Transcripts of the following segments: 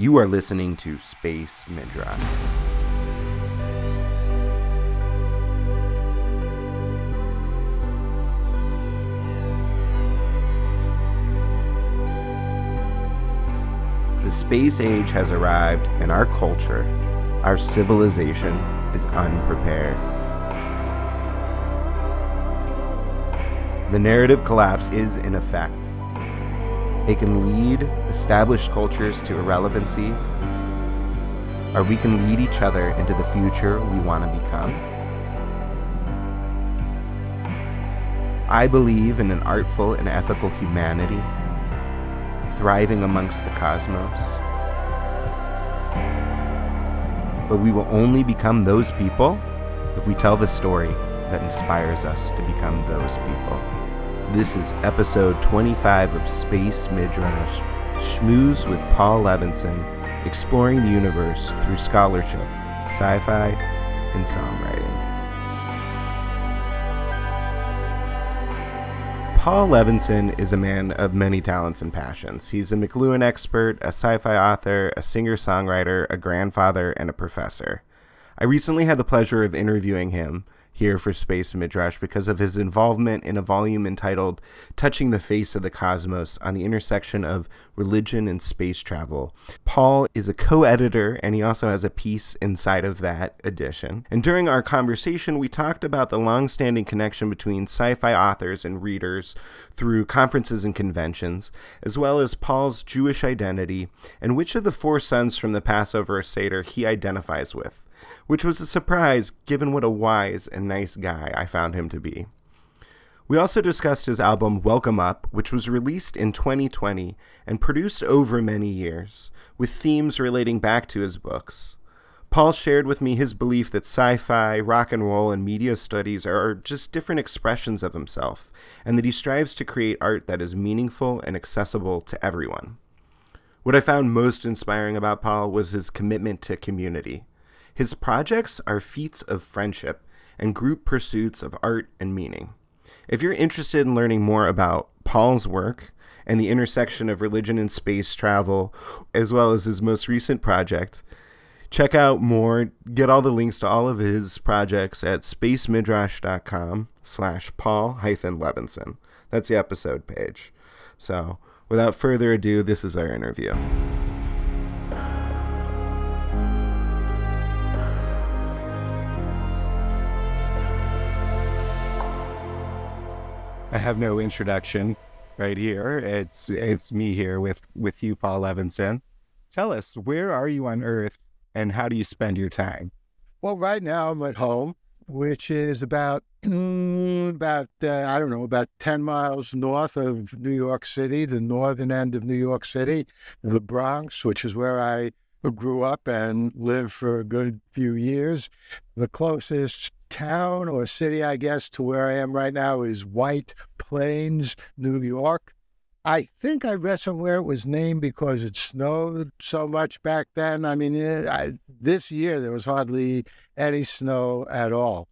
You are listening to Space Midrash. The space age has arrived, and our culture, our civilization, is unprepared. The narrative collapse is in effect. It can lead established cultures to irrelevancy, or we can lead each other into the future we want to become. I believe in an artful and ethical humanity thriving amongst the cosmos. But we will only become those people if we tell the story that inspires us to become those people. This is episode 25 of Space Midrash, Shmooze with Paul Levinson, exploring the universe through scholarship, sci fi, and songwriting. Paul Levinson is a man of many talents and passions. He's a McLuhan expert, a sci fi author, a singer songwriter, a grandfather, and a professor. I recently had the pleasure of interviewing him here for Space Midrash because of his involvement in a volume entitled Touching the Face of the Cosmos on the Intersection of Religion and Space Travel. Paul is a co editor and he also has a piece inside of that edition. And during our conversation, we talked about the long standing connection between sci fi authors and readers through conferences and conventions, as well as Paul's Jewish identity and which of the four sons from the Passover Seder he identifies with which was a surprise given what a wise and nice guy I found him to be. We also discussed his album Welcome Up, which was released in 2020 and produced over many years, with themes relating back to his books. Paul shared with me his belief that sci fi, rock and roll, and media studies are just different expressions of himself, and that he strives to create art that is meaningful and accessible to everyone. What I found most inspiring about Paul was his commitment to community. His projects are feats of friendship and group pursuits of art and meaning. If you're interested in learning more about Paul's work and the intersection of religion and space travel, as well as his most recent project, check out more, get all the links to all of his projects at spacemidrash.com slash Paul hyphen Levinson. That's the episode page. So without further ado, this is our interview. I have no introduction right here. It's it's me here with with you, Paul Levinson. Tell us, where are you on Earth, and how do you spend your time? Well, right now I'm at home, which is about about uh, I don't know about ten miles north of New York City, the northern end of New York City, the Bronx, which is where I grew up and lived for a good few years. The closest town or city, I guess, to where I am right now is White Plains, New York. I think I read somewhere it was named because it snowed so much back then. I mean, it, eh, I, this year there was hardly any snow at all.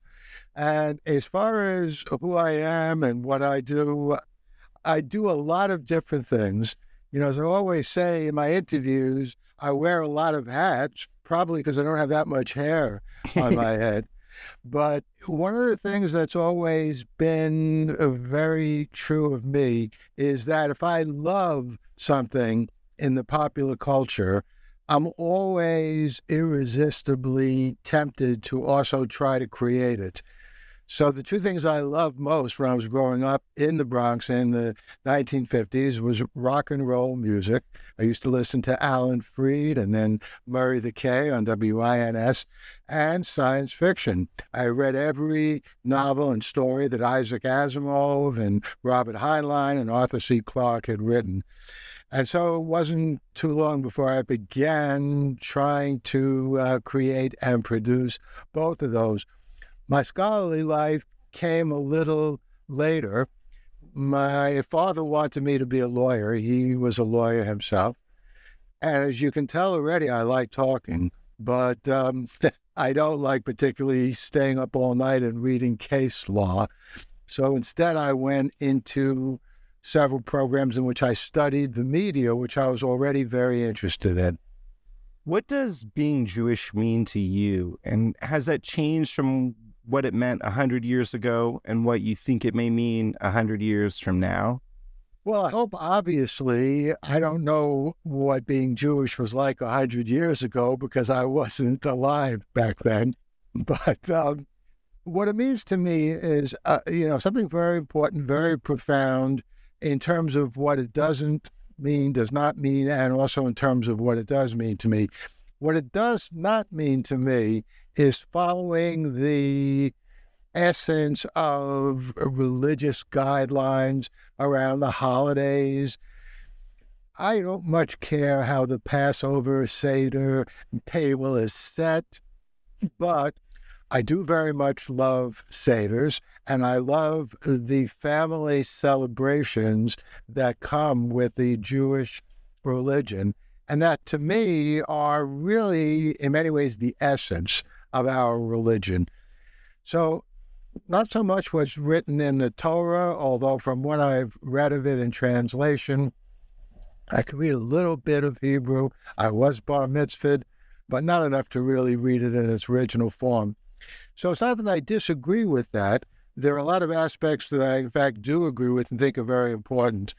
And as far as who I am and what I do, I do a lot of different things. You know, as I always say in my interviews, I wear a lot of hats, probably because I don't have that much hair on my head. But one of the things that's always been uh, very true of me is that if I love something in the popular culture, I'm always irresistibly tempted to also try to create it. So the two things I loved most when I was growing up in the Bronx in the 1950s was rock and roll music. I used to listen to Alan Freed and then Murray the K on WINS and science fiction. I read every novel and story that Isaac Asimov and Robert Heinlein and Arthur C. Clarke had written. And so it wasn't too long before I began trying to uh, create and produce both of those my scholarly life came a little later. My father wanted me to be a lawyer. He was a lawyer himself. And as you can tell already, I like talking, but um, I don't like particularly staying up all night and reading case law. So instead, I went into several programs in which I studied the media, which I was already very interested in. What does being Jewish mean to you? And has that changed from what it meant 100 years ago and what you think it may mean 100 years from now? Well, I hope obviously I don't know what being Jewish was like a hundred years ago because I wasn't alive back then. But um, what it means to me is, uh, you know, something very important, very profound in terms of what it doesn't mean, does not mean, and also in terms of what it does mean to me. What it does not mean to me is following the essence of religious guidelines around the holidays. I don't much care how the Passover Seder table is set, but I do very much love Seders, and I love the family celebrations that come with the Jewish religion. And that to me are really, in many ways, the essence of our religion. So not so much what's written in the Torah, although from what I've read of it in translation, I can read a little bit of Hebrew. I was bar mitzvahed, but not enough to really read it in its original form. So it's not that I disagree with that. There are a lot of aspects that I, in fact, do agree with and think are very important.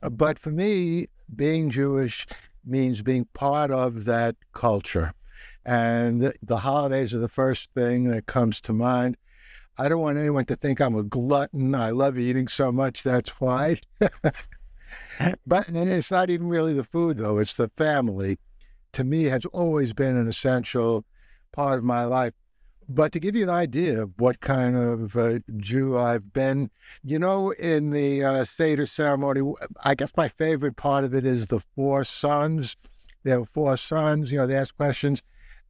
But for me, being Jewish means being part of that culture. And the holidays are the first thing that comes to mind. I don't want anyone to think I'm a glutton. I love eating so much, that's why. but and it's not even really the food, though, it's the family. To me, has always been an essential part of my life. But to give you an idea of what kind of uh, Jew I've been, you know, in the uh, Seder ceremony, I guess my favorite part of it is the four sons. There were four sons, you know, they ask questions.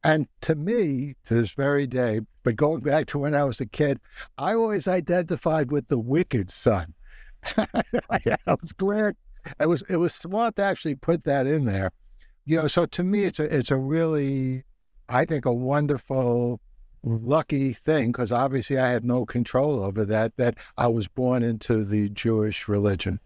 And to me, to this very day, but going back to when I was a kid, I always identified with the wicked son. I was glad it was it was smart to actually put that in there. You know, so to me, it's a it's a really, I think, a wonderful, lucky thing because obviously I had no control over that. That I was born into the Jewish religion.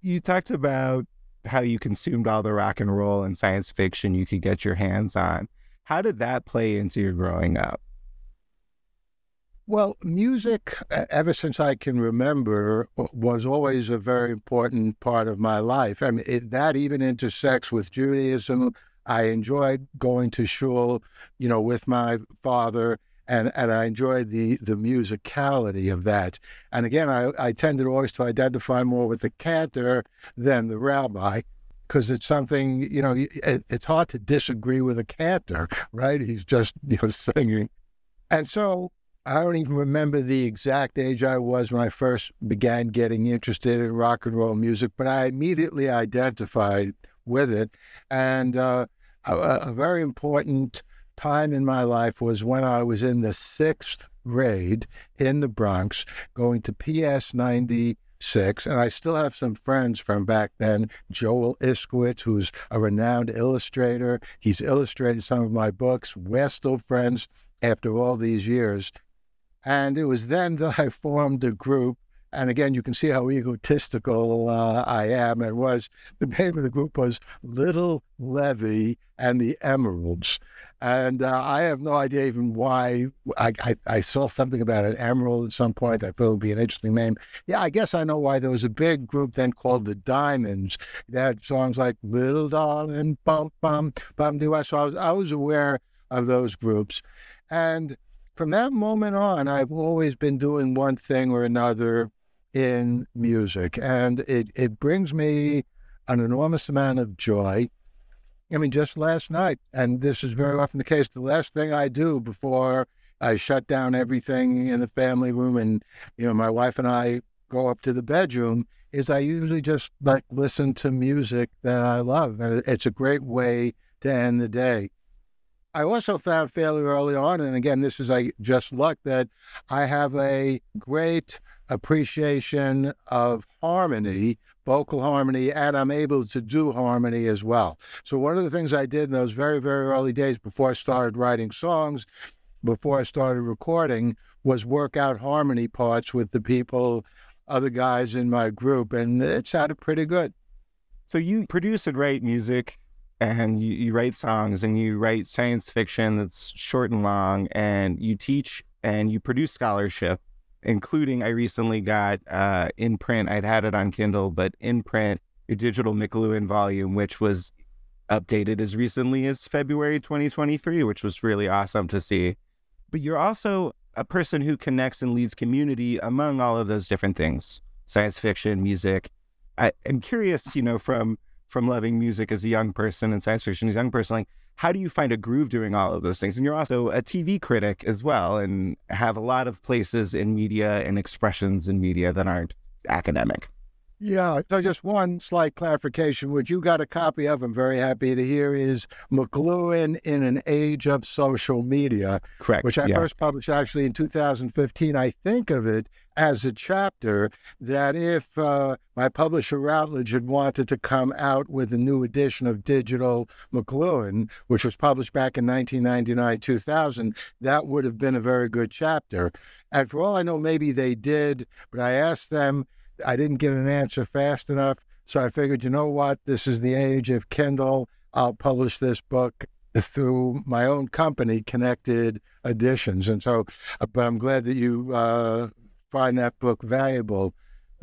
You talked about how you consumed all the rock and roll and science fiction you could get your hands on. How did that play into your growing up? Well, music, ever since I can remember, was always a very important part of my life. I mean, it, that even intersects with Judaism. I enjoyed going to shul, you know, with my father, and, and I enjoyed the the musicality of that. And again, I, I tended always to identify more with the cantor than the rabbi because it's something you know it, it's hard to disagree with a cantor right? He's just you know singing. And so i don't even remember the exact age i was when i first began getting interested in rock and roll music but i immediately identified with it. And uh, a, a very important time in my life was when i was in the sixth grade in the bronx going to ps 90 six, and I still have some friends from back then. Joel Iskowitz, who's a renowned illustrator, he's illustrated some of my books. We're still friends after all these years. And it was then that I formed a group and again, you can see how egotistical uh, I am. And was the name of the group was Little Levy and the Emeralds. And uh, I have no idea even why. I, I, I, saw something about an emerald at some point. I thought it would be an interesting name. Yeah, I guess I know why. There was a big group then called the Diamonds. They had songs like Little Darling, Bum Bum Bum Do I. So I was, I was aware of those groups. And from that moment on, I've always been doing one thing or another in music. And it, it brings me an enormous amount of joy. I mean, just last night, and this is very often the case, the last thing I do before I shut down everything in the family room and, you know, my wife and I go up to the bedroom is I usually just like listen to music that I love. And it's a great way to end the day. I also found fairly early on, and again, this is just luck, that I have a great appreciation of harmony, vocal harmony, and I'm able to do harmony as well. So, one of the things I did in those very, very early days before I started writing songs, before I started recording, was work out harmony parts with the people, other guys in my group, and it sounded pretty good. So, you produce and write music and you, you write songs and you write science fiction that's short and long and you teach and you produce scholarship including i recently got uh, in print i'd had it on kindle but in print your digital mcluhan volume which was updated as recently as february 2023 which was really awesome to see. But you're also a person who connects and leads community among all of those different things science fiction music. I, i'm curious you know from from loving music as a young person and science fiction as a young person, like how do you find a groove doing all of those things? And you're also a TV critic as well, and have a lot of places in media and expressions in media that aren't academic. Yeah. So just one slight clarification, which you got a copy of, I'm very happy to hear, is McLuhan in an Age of Social Media. Correct. Which I yeah. first published actually in 2015. I think of it as a chapter that if uh, my publisher Routledge had wanted to come out with a new edition of Digital McLuhan, which was published back in 1999 2000, that would have been a very good chapter. And for all I know, maybe they did, but I asked them I didn't get an answer fast enough. So I figured, you know what? This is the age of Kindle. I'll publish this book through my own company, Connected Editions. And so, uh, but I'm glad that you uh, find that book valuable.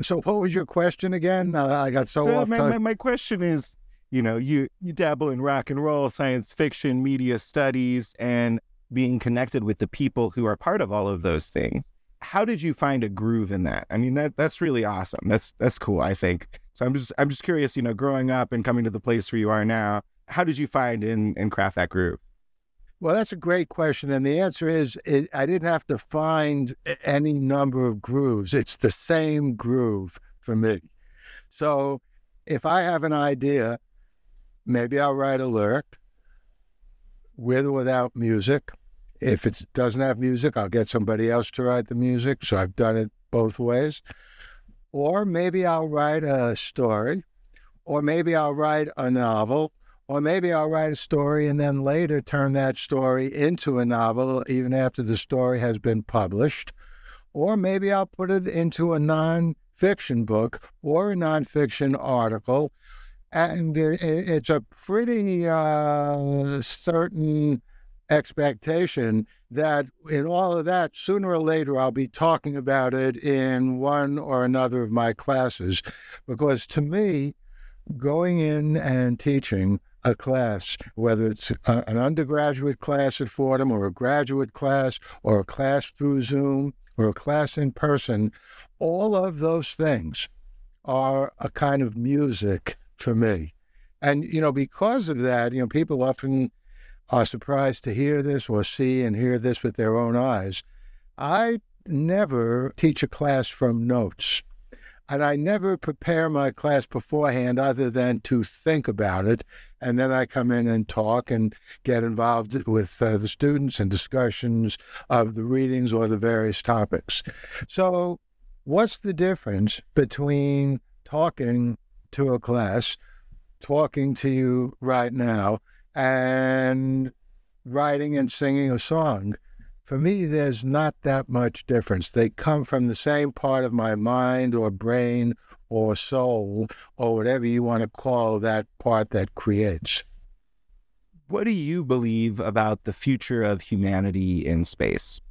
So, what was your question again? Uh, I got so, so off. My, my, my question is, you know, you you dabble in rock and roll, science fiction, media studies, and being connected with the people who are part of all of those things how did you find a groove in that? I mean, that that's really awesome. That's that's cool. I think. So I'm just I'm just curious. You know, growing up and coming to the place where you are now, how did you find and and craft that groove? Well, that's a great question, and the answer is it, I didn't have to find any number of grooves. It's the same groove for me. So, if I have an idea, maybe I'll write a lyric with or without music if it doesn't have music, I'll get somebody else to write the music. So I've done it both ways. Or maybe I'll write a story, or maybe I'll write a novel, or maybe I'll write a story and then later turn that story into a novel, even after the story has been published. Or maybe I'll put it into a nonfiction book or a nonfiction article. And it's a pretty uh, certain expectation that in all of that, sooner or later, I'll be talking about it in one or another of my classes. Because to me, going in and teaching a class, whether it's a, an undergraduate class at Fordham or a graduate class or a class through Zoom or a class in person, all of those things are a kind of music for me. And, you know, because of that, you know, people often are surprised to hear this or see and hear this with their own eyes. I never teach a class from notes. And I never prepare my class beforehand other than to think about it. And then I come in and talk and get involved with uh, the students and discussions of the readings or the various topics. So, what's the difference between talking to a class, talking to you right now, and writing and singing a song. For me, there's not that much difference. They come from the same part of my mind or brain or soul or whatever you want to call that part that creates. What do you believe about the future of humanity in space?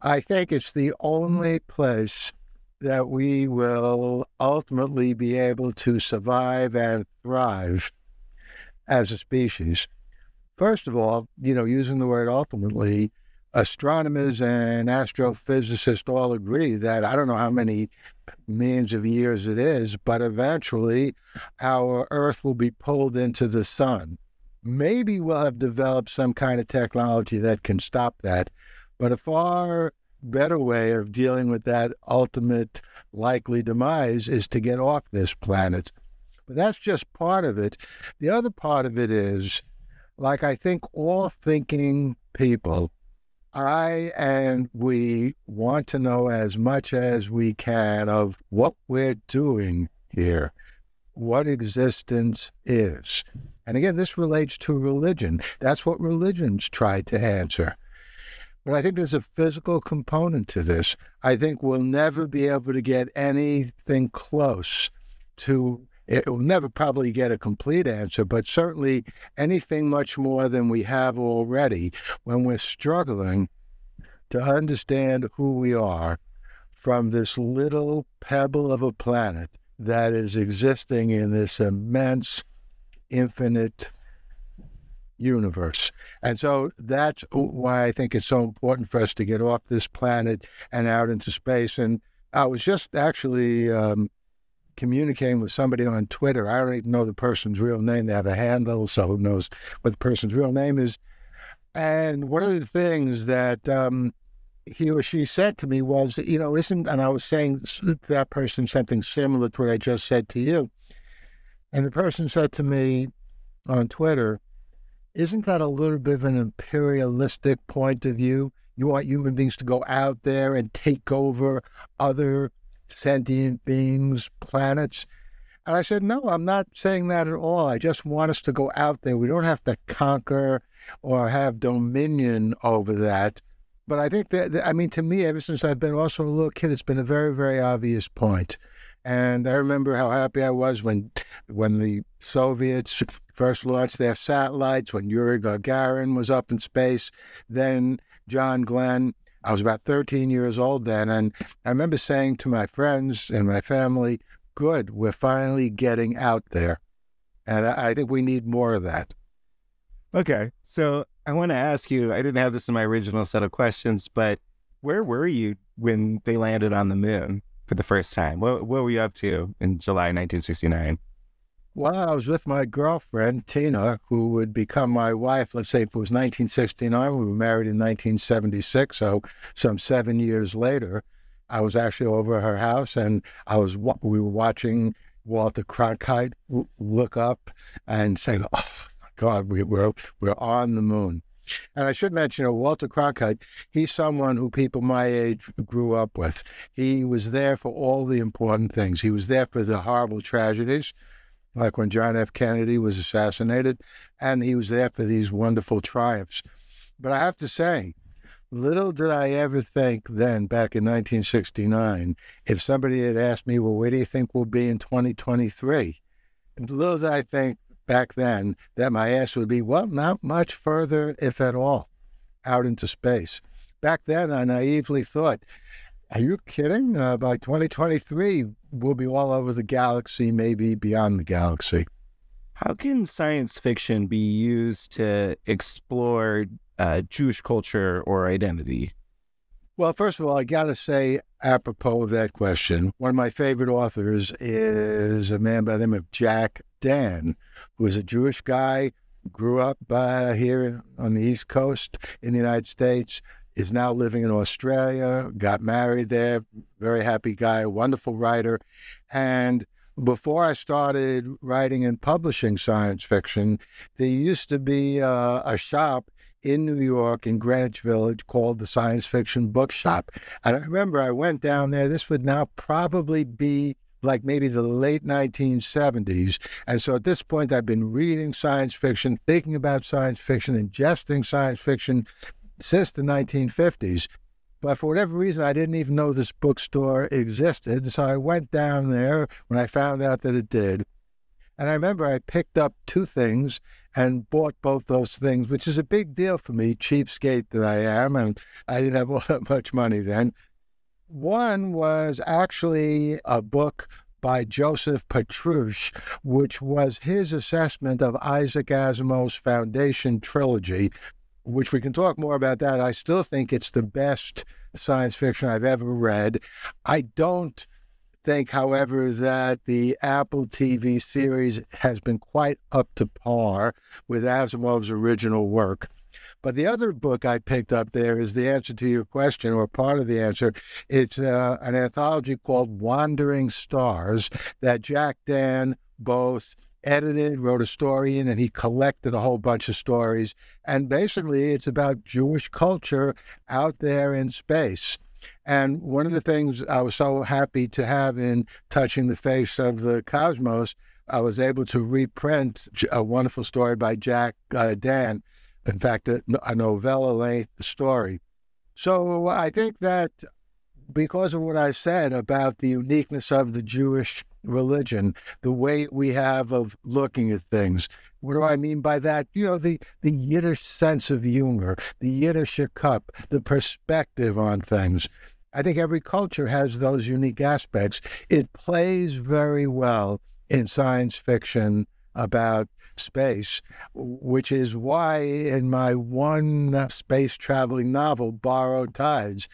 I think it's the only place that we will ultimately be able to survive and thrive as a species. First of all, you know, using the word ultimately, astronomers and astrophysicists all agree that I don't know how many millions of years it is, but eventually our Earth will be pulled into the sun. Maybe we'll have developed some kind of technology that can stop that, but a far better way of dealing with that ultimate likely demise is to get off this planet. But that's just part of it. The other part of it is, like I think all thinking people, I and we want to know as much as we can of what we're doing here, what existence is. And again, this relates to religion. That's what religions try to answer. But I think there's a physical component to this. I think we'll never be able to get anything close to it will never probably get a complete answer, but certainly anything much more than we have already when we're struggling to understand who we are from this little pebble of a planet that is existing in this immense, infinite universe. And so that's why I think it's so important for us to get off this planet and out into space. And I was just actually um, communicating with somebody on Twitter. I don't even know the person's real name. They have a handle, so who knows what the person's real name is. And one of the things that um, he or she said to me was, you know, isn't, and I was saying to that person something similar to what I just said to you. And the person said to me on Twitter, isn't that a little bit of an imperialistic point of view? You want human beings to go out there and take over other sentient beings, planets. And I said, No, I'm not saying that at all. I just want us to go out there. We don't have to conquer or have dominion over that. But I think that, I mean, to me, ever since I've been also a little kid, it's been a very, very obvious point. And I remember how happy I was when, when the Soviets first launched their satellites, when Yuri Gagarin was up in space, then John Glenn. I was about 13 years old then. And I remember saying to my friends and my family, good, we're finally getting out there. And I think we need more of that. Okay. So I want to ask you I didn't have this in my original set of questions, but where were you when they landed on the moon for the first time? What, what were you up to in July 1969? Well, I was with my girlfriend, Tina, who would become my wife. Let's say if it was 1969, we were married in 1976. So, some seven years later, I was actually over her house and I was, we were watching Walter Cronkite look up and say, Oh, God, we, we're, we're on the moon. And I should mention, you know, Walter Cronkite, he's someone who people my age grew up with. He was there for all the important things. He was there for the horrible tragedies like when John F. Kennedy was assassinated, and he was there for these wonderful triumphs. But I have to say, little did I ever think then, back in 1969, if somebody had asked me, well, where do you think we'll be in 2023? little did I think back then that my answer would be, well, not much further, if at all, out into space. Back then, I naively thought, are you kidding? Uh, by 2023, we'll be all over the galaxy, maybe beyond the galaxy. How can science fiction be used to explore uh, Jewish culture or identity? Well, first of all, I got to say, apropos of that question, one of my favorite authors is a man by the name of Jack Dann, who is a Jewish guy, grew up uh, here on the East Coast in the United States, is now living in Australia, got married there, very happy guy, wonderful writer. And before I started writing and publishing science fiction, there used to be uh, a shop in New York in Greenwich Village called the Science Fiction Bookshop. And I remember I went down there. This would now probably be like maybe the late 1970s. And so at this point, I've been reading science fiction, thinking about science fiction, ingesting science fiction, since the 1950s. But for whatever reason, I didn't even know this bookstore existed. So I went down there when I found out that it did. And I remember I picked up two things and bought both those things, which is a big deal for me, cheapskate that I am. And I didn't have all that much money then. One was actually a book by Joseph Patrouch, which was his assessment of Isaac Asimov's Foundation trilogy, which we can talk more about that. I still think it's the best science fiction I've ever read. I don't think, however, that the Apple TV series has been quite up to par with Asimov's original work. But the other book I picked up there is the answer to your question, or part of the answer. It's uh, an anthology called Wandering Stars that Jack Dann both edited, wrote a story in, and he collected a whole bunch of stories. And basically, it's about Jewish culture out there in space. And one of the things I was so happy to have in Touching the Face of the Cosmos, I was able to reprint a wonderful story by Jack uh, Dann. In fact, a, a novella length story. So I think that because of what I said about the uniqueness of the Jewish religion, the way we have of looking at things. What do I mean by that? You know, the, the Yiddish sense of humor, the Yiddish cup, the perspective on things. I think every culture has those unique aspects. It plays very well in science fiction about space, which is why in my one space traveling novel, Borrowed Tides,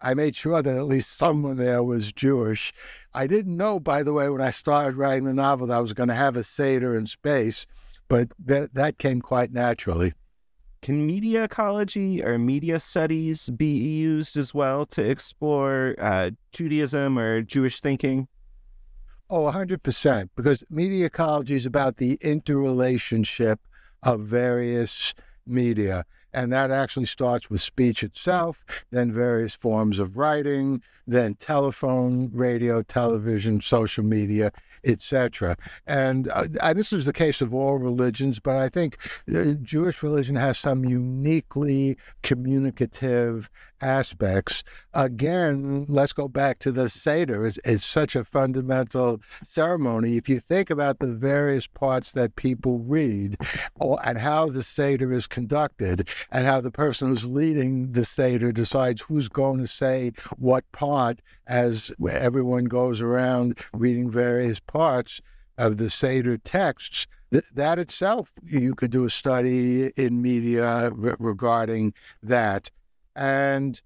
I made sure that at least someone there was Jewish. I didn't know, by the way, when I started writing the novel, that I was going to have a Seder in space, but that, that came quite naturally. Can media ecology or media studies be used as well to explore uh, Judaism or Jewish thinking? Oh, 100%. Because media ecology is about the interrelationship of various media. And that actually starts with speech itself, then various forms of writing, then telephone, radio, television, social media, etc. And uh, this is the case of all religions, but I think uh, Jewish religion has some uniquely communicative aspects. Again, let's go back to the Seder. It's, it's such a fundamental ceremony. If you think about the various parts that people read or, and how the Seder is conducted and how the person who's leading the Seder decides who's going to say what part as everyone goes around reading various parts of the Seder texts, that itself, you could do a study in media regarding that. And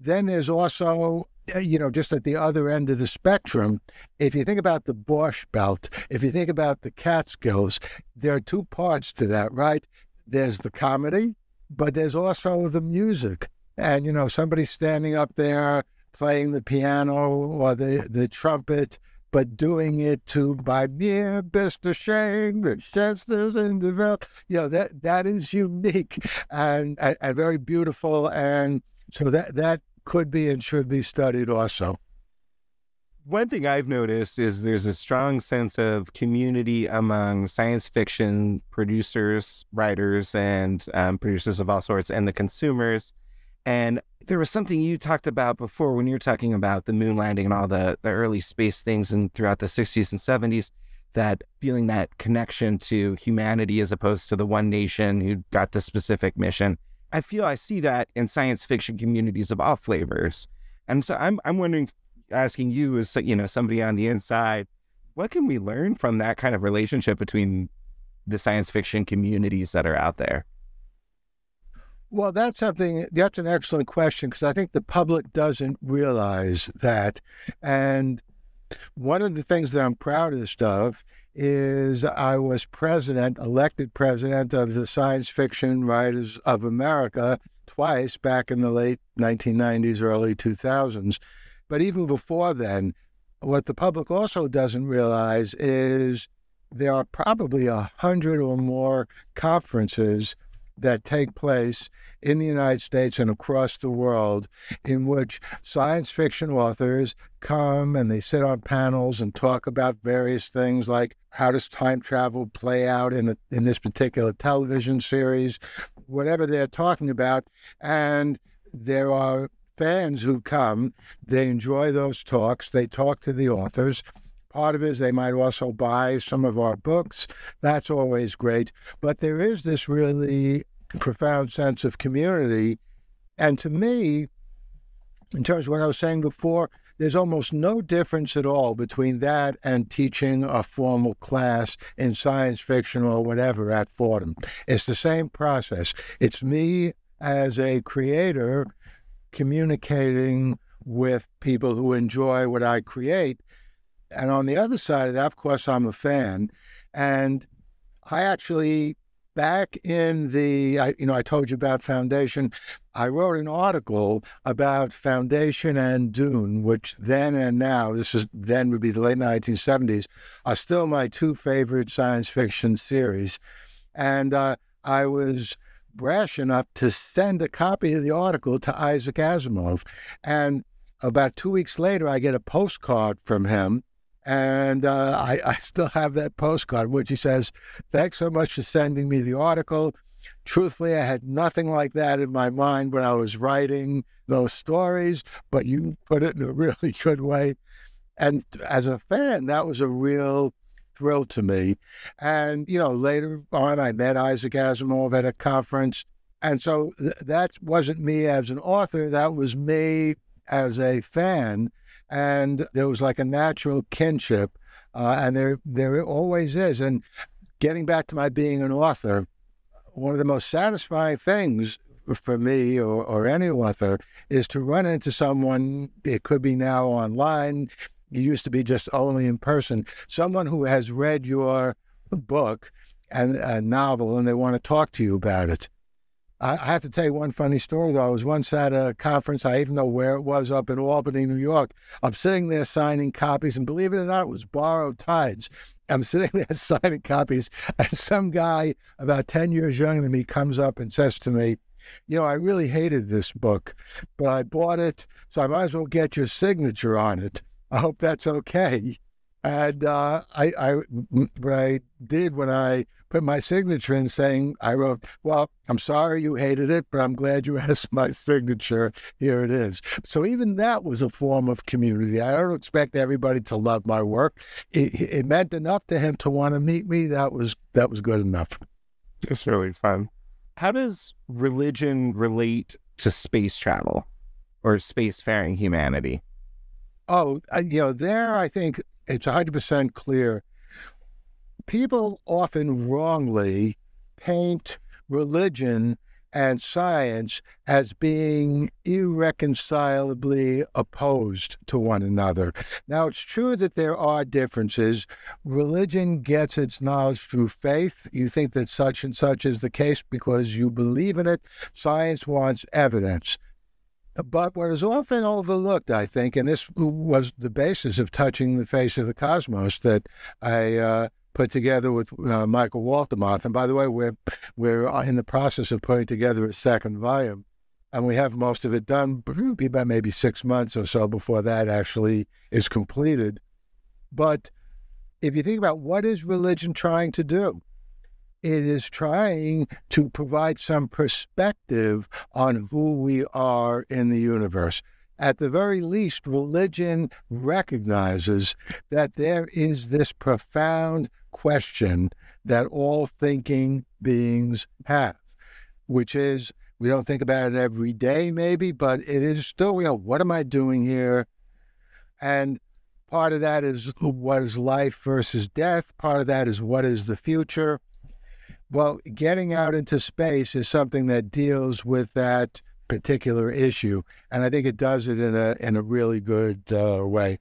then there's also, eh, you know, just at the other end of the spectrum, if you think about the Borscht Belt, if you think about the Catskills, there are two parts to that, right? There's the comedy, but there's also the music. And, you know, somebody standing up there playing the piano or the, the trumpet, but doing it to Bei Mir Bist Du Schön, the senses in the. You know, that that is unique and, and, and very beautiful. And so that that could be and should be studied also. One thing I've noticed is there's a strong sense of community among science fiction producers, writers, and um, producers of all sorts, and the consumers. And there was something you talked about before when you were talking about the moon landing and all the, the early space things and throughout the 60s and 70s that feeling that connection to humanity as opposed to the one nation who got the specific mission. I feel I see that in science fiction communities of all flavors. And so I'm I'm wondering asking you as you know somebody on the inside, what can we learn from that kind of relationship between the science fiction communities that are out there? Well, that's something, that's an excellent question because I think the public doesn't realize that. And one of the things that I'm proudest of is I was president, elected president of the Science Fiction Writers of America twice back in the late 1990s, early 2000s. But even before then, what the public also doesn't realize is there are probably a hundred or more conferences that take place in the United States and across the world in which science fiction authors come and they sit on panels and talk about various things like how does time travel play out in, a, in this particular television series, whatever they're talking about. And there are fans who come, they enjoy those talks, they talk to the authors. Part of it is they might also buy some of our books. That's always great. But there is this really profound sense of community. And to me, in terms of what I was saying before, there's almost no difference at all between that and teaching a formal class in science fiction or whatever at Fordham. It's the same process. It's me as a creator communicating with people who enjoy what I create. And on the other side of that, of course, I'm a fan. And I actually back in the, I, you know, I told you about Foundation. I wrote an article about Foundation and Dune, which then and now, this is then would be the late 1970s, are still my two favorite science fiction series. And uh, I was brash enough to send a copy of the article to Isaac Asimov. And about two weeks later, I get a postcard from him and uh, I, I still have that postcard, which he says, Thanks so much for sending me the article. Truthfully, I had nothing like that in my mind when I was writing those stories, but you put it in a really good way. And as a fan, that was a real thrill to me. And, you know, later on, I met Isaac Asimov at a conference. And so th- that wasn't me as an author, that was me as a fan. And there was like a natural kinship. Uh, and there, there always is. And getting back to my being an author, one of the most satisfying things for me or, or any author is to run into someone, it could be now online, it used to be just only in person, someone who has read your book and a novel and they want to talk to you about it. I, have to tell you one funny story though. I was once at a conference, I even know where it was up in Albany, New York. I'm sitting there signing copies, and believe it or not, it was borrowed tides. I'm sitting there signing copies, and some guy about 10 years younger than me comes up and says to me, You know, I really hated this book, but I bought it, so I might as well get your signature on it. I hope that's okay. And uh, I, I, what I did when I put my signature in saying, I wrote, well, I'm sorry you hated it, but I'm glad you asked my signature. Here it is. So even that was a form of community. I don't expect everybody to love my work. It, it meant enough to him to want to meet me. That was, that was good enough. It's really fun. How does religion relate to space travel or spacefaring humanity? Oh, uh, you know, there I think it's 100% clear. People often wrongly paint religion and science as being irreconcilably opposed to one another. Now, it's true that there are differences. Religion gets its knowledge through faith. You think that such and such is the case because you believe in it. Science wants evidence. But what is often overlooked, I think, and this was the basis of touching the face of the cosmos that I uh, put together with uh, Michael Waltemathe. And by the way, we're we're in the process of putting together a second volume, and we have most of it done. Be about maybe six months or so before that actually is completed. But if you think about what is religion trying to do, it is trying to provide some perspective on who we are in the universe. At the very least, religion recognizes that there is this profound question that all thinking beings have, which is we don't think about it every day, maybe, but it is still, you know, what am I doing here? And part of that is what is life versus death, part of that is what is the future well, getting out into space is something that deals with that particular issue, and I think it does it in a in a really good uh, way.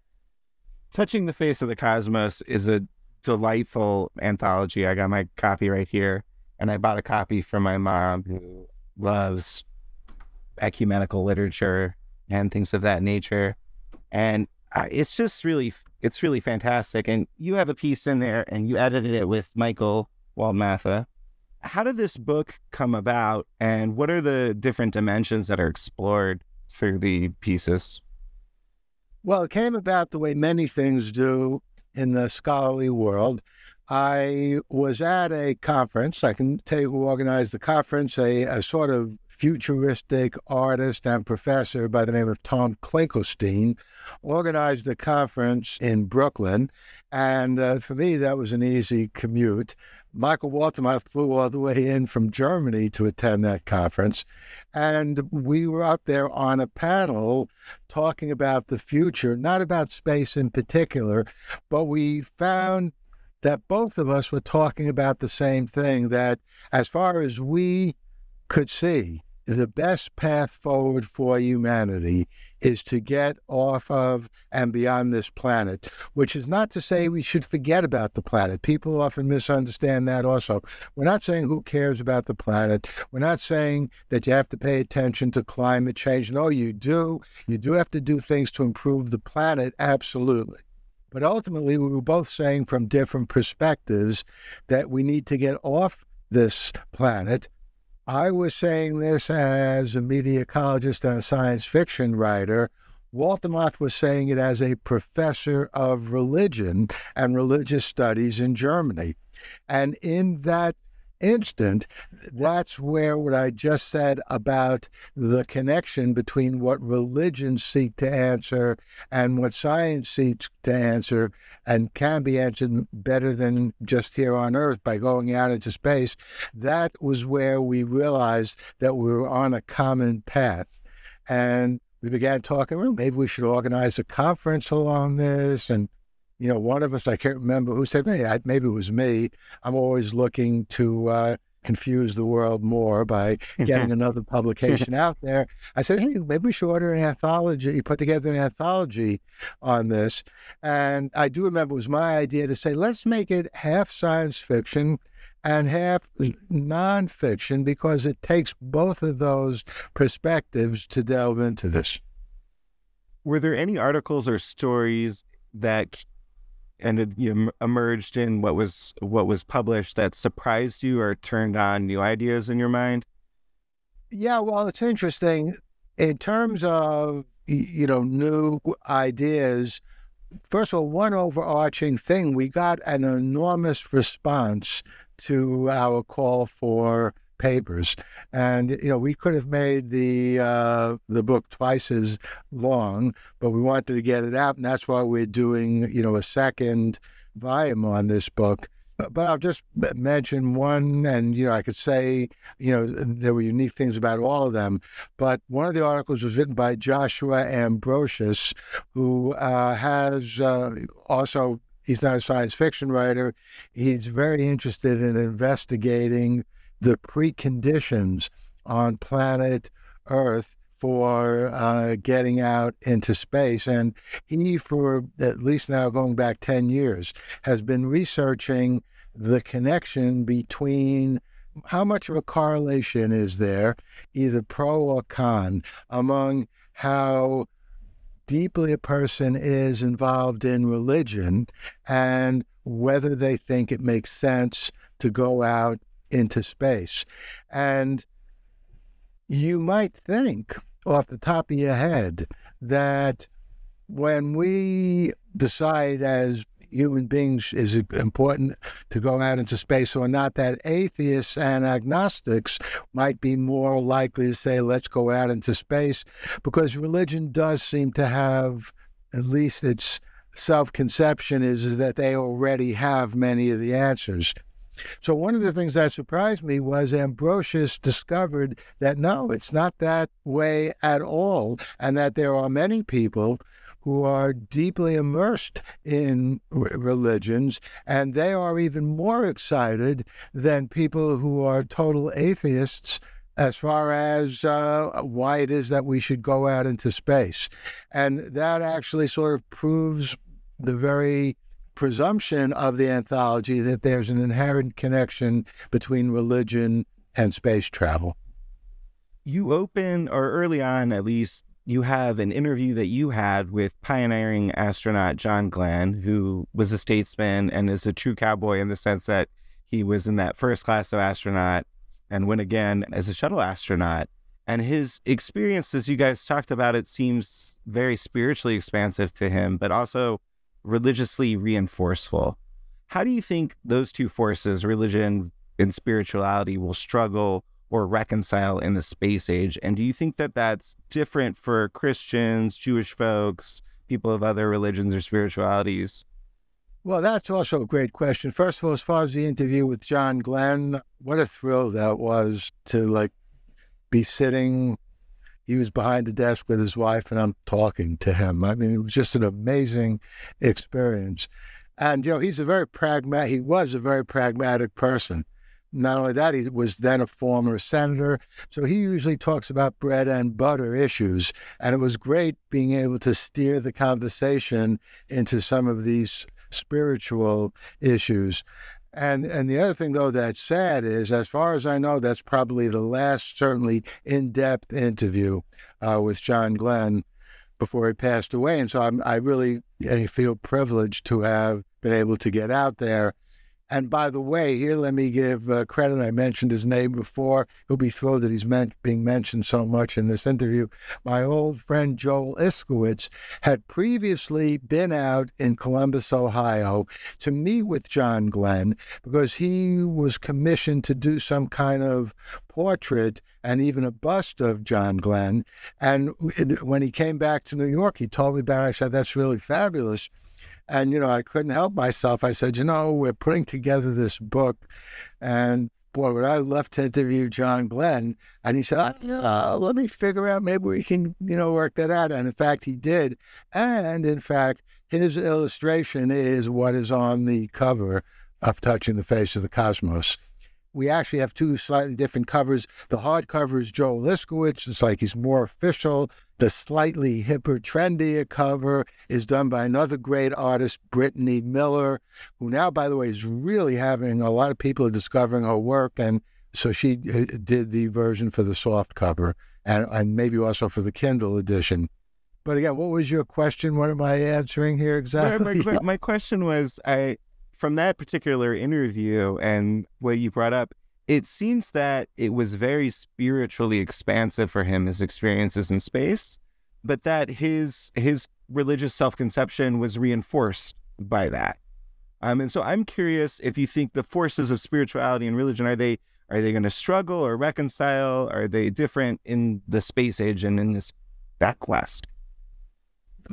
Touching the Face of the Cosmos is a delightful anthology. I got my copy right here, and I bought a copy for my mom who loves ecumenical literature and things of that nature. And it's just really, it's really fantastic. And you have a piece in there, and you edited it with Michael Waltemathe, how did this book come about, and what are the different dimensions that are explored through the pieces? Well, it came about the way many things do in the scholarly world. I was at a conference. I can tell you who organized the conference, a, a sort of futuristic artist and professor by the name of Tom Klinkowstein organized a conference in Brooklyn. And uh, for me, that was an easy commute. Michael Waltemathe flew all the way in from Germany to attend that conference. And we were up there on a panel talking about the future, not about space in particular, but we found that both of us were talking about the same thing that as far as we could see, the best path forward for humanity is to get off of and beyond this planet, which is not to say we should forget about the planet. People often misunderstand that also. We're not saying who cares about the planet. We're not saying that you have to pay attention to climate change. No, you do. You do have to do things to improve the planet, absolutely. But ultimately, we were both saying from different perspectives that we need to get off this planet I was saying this as a media ecologist and a science fiction writer. Waltemathe was saying it as a professor of religion and religious studies in Germany. And in that instant, that's where what I just said about the connection between what religions seek to answer and what science seeks to answer and can be answered better than just here on Earth by going out into space, that was where we realized that we were on a common path. And we began talking, well, maybe we should organize a conference along this. And, you know, one of us, I can't remember who said, maybe, maybe it was me. I'm always looking to uh, confuse the world more by getting another publication out there. I said, hey, maybe we should order an anthology, You put together an anthology on this. And I do remember it was my idea to say, let's make it half science fiction and half nonfiction because it takes both of those perspectives to delve into this. Were there any articles or stories that ended you emerged in what was what was published that surprised you or turned on new ideas in your mind? Yeah, well, it's interesting in terms of you know new ideas. First of all, one overarching thing, we got an enormous response to our call for papers, and you know we could have made the uh, the book twice as long, but we wanted to get it out, and that's why we're doing you know a second volume on this book. But I'll just mention one, and you know I could say you know there were unique things about all of them. But one of the articles was written by Joshua Ambrosius, who uh, has uh, also he's not a science fiction writer. He's very interested in investigating the preconditions on planet Earth for uh, getting out into space. And he, for at least now going back 10 years, has been researching the connection between how much of a correlation is there, either pro or con, among how deeply a person is involved in religion and whether they think it makes sense to go out into space. And you might think off the top of your head that when we decide as human beings is it important to go out into space or not, that atheists and agnostics might be more likely to say, let's go out into space, because religion does seem to have, at least its self conception is, is that they already have many of the answers. So, one of the things that surprised me was Ambrosius discovered that no, it's not that way at all, and that there are many people who are deeply immersed in religions, and they are even more excited than people who are total atheists as far as uh, why it is that we should go out into space. And that actually sort of proves the very presumption of the anthology that there's an inherent connection between religion and space travel. You open, or early on at least, you have an interview that you had with pioneering astronaut John Glenn, who was a statesman and is a true cowboy in the sense that he was in that first class of astronauts and went again as a shuttle astronaut. And his experience, as you guys talked about, it seems very spiritually expansive to him, but also religiously reinforceful. How do you think those two forces, religion and spirituality, will struggle or reconcile in the space age? And do you think that that's different for Christians, Jewish folks, people of other religions or spiritualities? Well, that's also a great question. First of all, as far as the interview with John Glenn, what a thrill that was to like be sitting. He was behind the desk with his wife, and I'm talking to him. I mean, it was just an amazing experience. And you know, he's a very pragmatic. He was a very pragmatic person. Not only that, he was then a former senator. So he usually talks about bread and butter issues. And it was great being able to steer the conversation into some of these spiritual issues. And and the other thing though that's sad is, as far as I know, that's probably the last certainly in-depth interview uh, with John Glenn before he passed away. And so I'm, I really I feel privileged to have been able to get out there And by the way, here let me give uh, credit. I mentioned his name before. He'll be thrilled that he's being mentioned so much in this interview. My old friend Joel Iskowitz had previously been out in Columbus, Ohio, to meet with John Glenn because he was commissioned to do some kind of portrait and even a bust of John Glenn. And when he came back to New York, he told me about it. I said, That's really fabulous. And, you know, I couldn't help myself. I said, You know, we're putting together this book. And boy, when I left to interview John Glenn, and he said, oh, let me figure out, maybe we can, you know, work that out. And in fact, he did. And in fact, his illustration is what is on the cover of Touching the Face of the Cosmos we actually have two slightly different covers. The hardcover is Joel Iskowitz. It's like he's more official. The slightly hipper, trendier cover is done by another great artist, Brittany Miller, who now, by the way, is really having a lot of people discovering her work. And so she uh, did the version for the soft cover and, and maybe also for the Kindle edition. But again, what was your question? What am I answering here exactly? My, my, my question was I from that particular interview and what you brought up, it seems that it was very spiritually expansive for him, his experiences in space, but that his his religious self-conception was reinforced by that. Um, and so I'm curious if you think the forces of spirituality and religion are they are they going to struggle or reconcile? Are they different in the space age and in this that quest?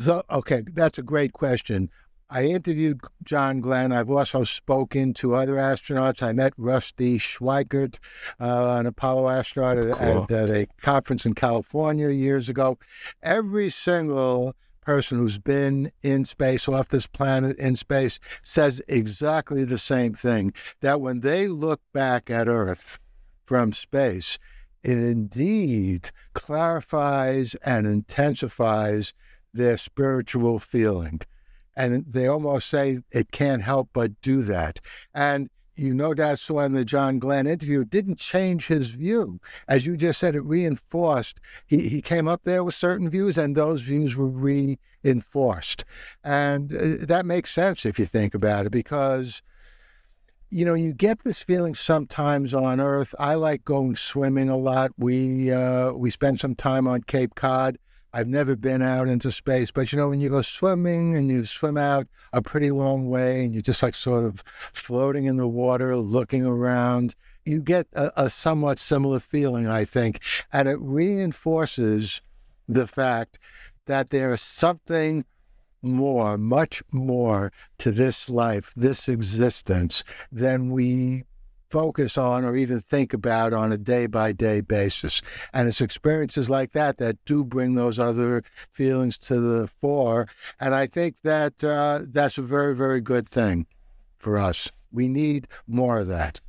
So, okay, that's a great question. I interviewed John Glenn. I've also spoken to other astronauts. I met Rusty Schweickart, uh, an Apollo astronaut at, cool. at, at, a conference in California years ago. Every single person who's been in space, off this planet in space, says exactly the same thing that when they look back at Earth from space, it indeed clarifies and intensifies their spiritual feeling. And they almost say it can't help but do that. And you no doubt saw in the John Glenn interview, didn't change his view. As you just said, it reinforced. He, he came up there with certain views, and those views were reinforced. And uh, that makes sense if you think about it, because you know, you get this feeling sometimes on Earth. I like going swimming a lot. We uh, we spend some time on Cape Cod, I've never been out into space, but you know, when you go swimming and you swim out a pretty long way and you're just like sort of floating in the water, looking around, you get a, a somewhat similar feeling, I think. And it reinforces the fact that there is something more, much more to this life, this existence, than we focus on or even think about on a day by day basis. And it's experiences like that that do bring those other feelings to the fore. And I think that uh, that's a very, very good thing for us. We need more of that.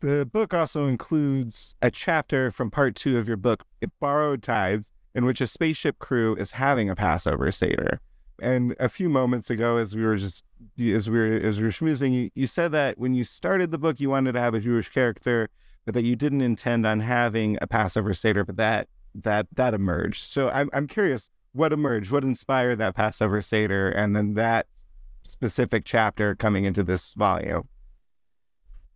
The book also includes a chapter from part two of your book, Borrowed Tides, in which a spaceship crew is having a Passover Seder. And a few moments ago, as we were just as we were as we were schmoozing, you, you said that when you started the book, you wanted to have a Jewish character, but that you didn't intend on having a Passover Seder, but that that that emerged. So I'm I'm curious, what emerged? What inspired that Passover Seder, and then that specific chapter coming into this volume?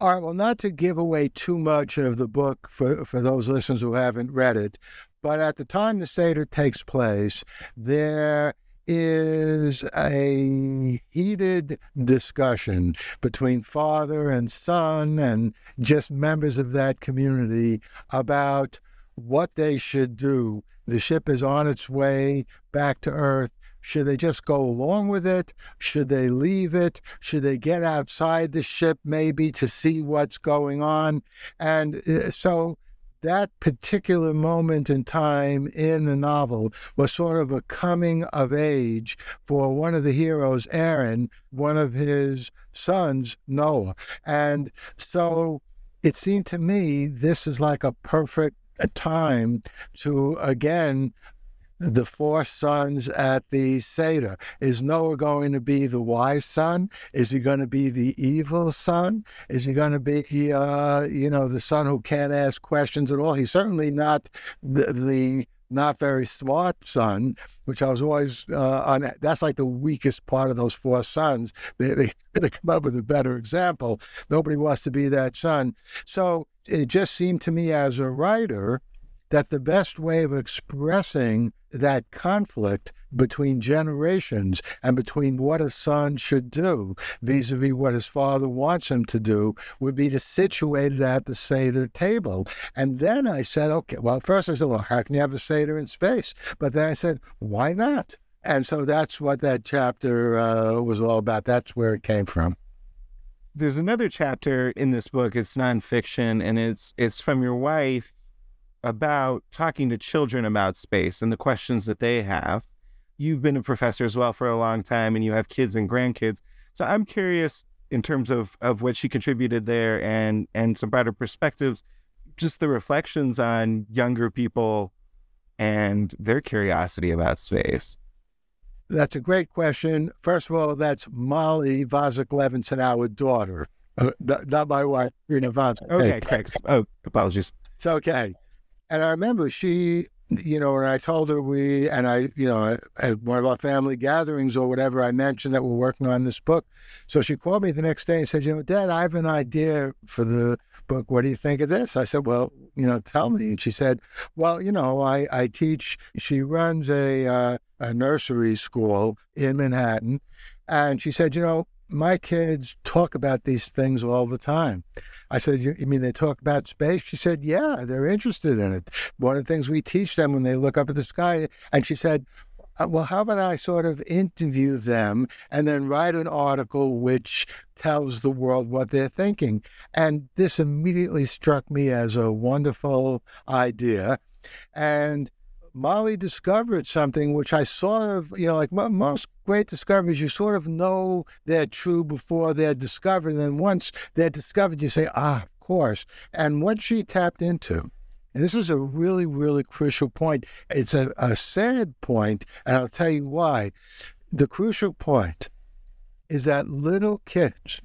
All right. Well, not to give away too much of the book for, for those listeners who haven't read it, but at the time the Seder takes place, there is a heated discussion between father and son and just members of that community about what they should do. The ship is on its way back to Earth. Should they just go along with it? Should they leave it? Should they get outside the ship maybe to see what's going on? And uh, so that particular moment in time in the novel was sort of a coming of age for one of the heroes, Aaron, one of his sons, Noah. And so it seemed to me this is like a perfect time to again the four sons at the Seder. Is Noah going to be the wise son? Is he going to be the evil son? Is he going to be, uh, you know, the son who can't ask questions at all? He's certainly not the, the not very smart son, which I was always uh, on. That's like the weakest part of those four sons. They, they, they come up with a better example. Nobody wants to be that son. So it just seemed to me as a writer that the best way of expressing that conflict between generations and between what a son should do vis a vis what his father wants him to do would be to situate it at the Seder table. And then I said, okay, well, first I said, well, how can you have a Seder in space? But then I said, why not? And so that's what that chapter uh, was all about. That's where it came from. There's another chapter in this book. It's nonfiction, and it's it's from your wife about talking to children about space and the questions that they have. You've been a professor as well for a long time and you have kids and grandkids. So I'm curious in terms of, of what she contributed there and, and some broader perspectives, just the reflections on younger people and their curiosity about space. That's a great question. First of all, that's Molly Vozick Levinson, our daughter, uh, not my wife, Rena Vozick. Okay, correct. Oh, apologies. It's okay. And I remember she, you know, when I told her we, and I, you know, at one of our family gatherings or whatever, I mentioned that we're working on this book. So she called me the next day and said, you know, Dad, I have an idea for the book. What do you think of this? I said, well, you know, tell me. And she said, well, you know, I, I teach, she runs a, uh, a nursery school in Manhattan. And she said, you know, my kids talk about these things all the time. I said, you, mean they talk about space? She said, yeah, they're interested in it. One of the things we teach them when they look up at the sky, and she said, uh, well, how about I sort of interview them and then write an article which tells the world what they're thinking? And this immediately struck me as a wonderful idea. And Molly discovered something which I sort of, you know, like most great discoveries, you sort of know they're true before they're discovered. And then once they're discovered, you say, ah, of course. And what she tapped into, and this is a really, really crucial point. It's a, a sad point, and I'll tell you why. The crucial point is that little kids,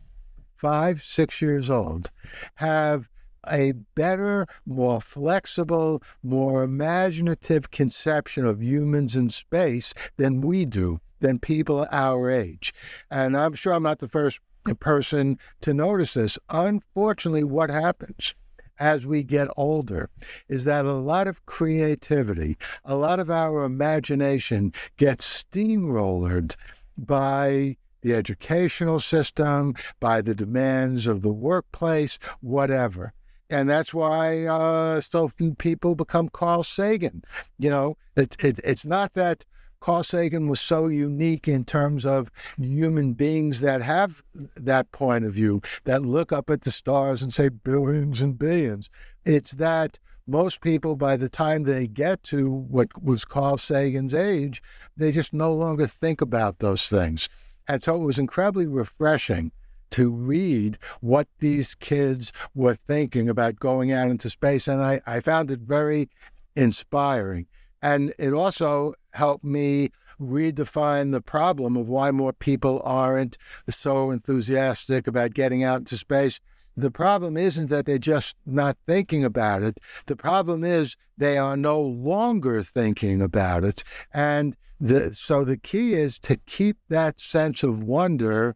five, six years old, have a better, more flexible, more imaginative conception of humans in space than we do, than people our age. And I'm sure I'm not the first person to notice this. Unfortunately, what happens? as we get older is that a lot of creativity, a lot of our imagination gets steamrolled by the educational system, by the demands of the workplace, whatever and that's why uh, so few people become Carl Sagan. You know, it's it, it's not that Carl Sagan was so unique in terms of human beings that have that point of view, that look up at the stars and say billions and billions. It's that most people, by the time they get to what was Carl Sagan's age, they just no longer think about those things. And so it was incredibly refreshing to read what these kids were thinking about going out into space. And I, I found it very inspiring. And it also helped me redefine the problem of why more people aren't so enthusiastic about getting out into space. The problem isn't that they're just not thinking about it. The problem is they are no longer thinking about it. And the, so the key is to keep that sense of wonder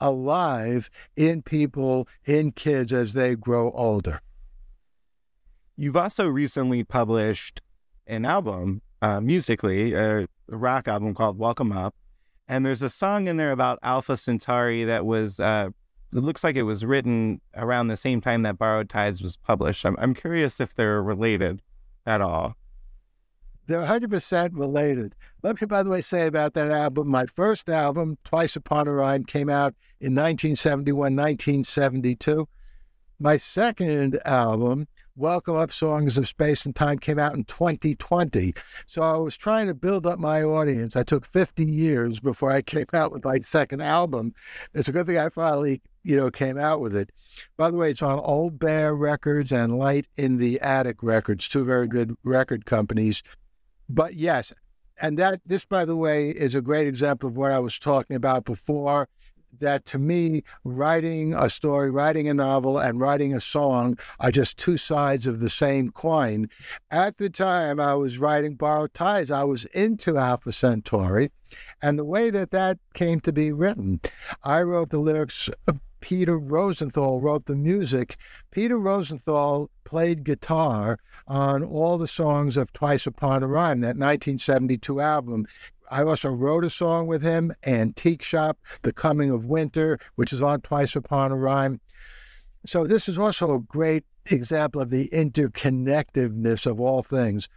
alive in people, in kids as they grow older. You've also recently published an album uh, musically, a rock album called Welcome Up. And there's a song in there about Alpha Centauri that was, uh, it looks like it was written around the same time that Borrowed Tides was published. I'm, I'm curious if they're related at all. They're 100% related. Let me, by the way, say about that album my first album, Twice Upon a Rhyme, came out in 1971, 1972. My second album, Welcome Up Songs of Space and Time, came out in 2020. So I was trying to build up my audience. I took 50 years before I came out with my second album. It's a good thing I finally, you know, came out with it. By the way, it's on Old Bear Records and Light in the Attic Records, two very good record companies. But yes, and that this, by the way, is a great example of what I was talking about before. That to me, writing a story, writing a novel, and writing a song are just two sides of the same coin. At the time I was writing Borrowed Tides, I was into Alpha Centauri. And the way that that came to be written, I wrote the lyrics. Peter Rosenthal wrote the music. Peter Rosenthal played guitar on all the songs of Twice Upon a Rhyme, that 1972 album. I also wrote a song with him, Antique Shop, The Coming of Winter, which is on Twice Upon a Rhyme. So this is also a great example of the interconnectedness of all things.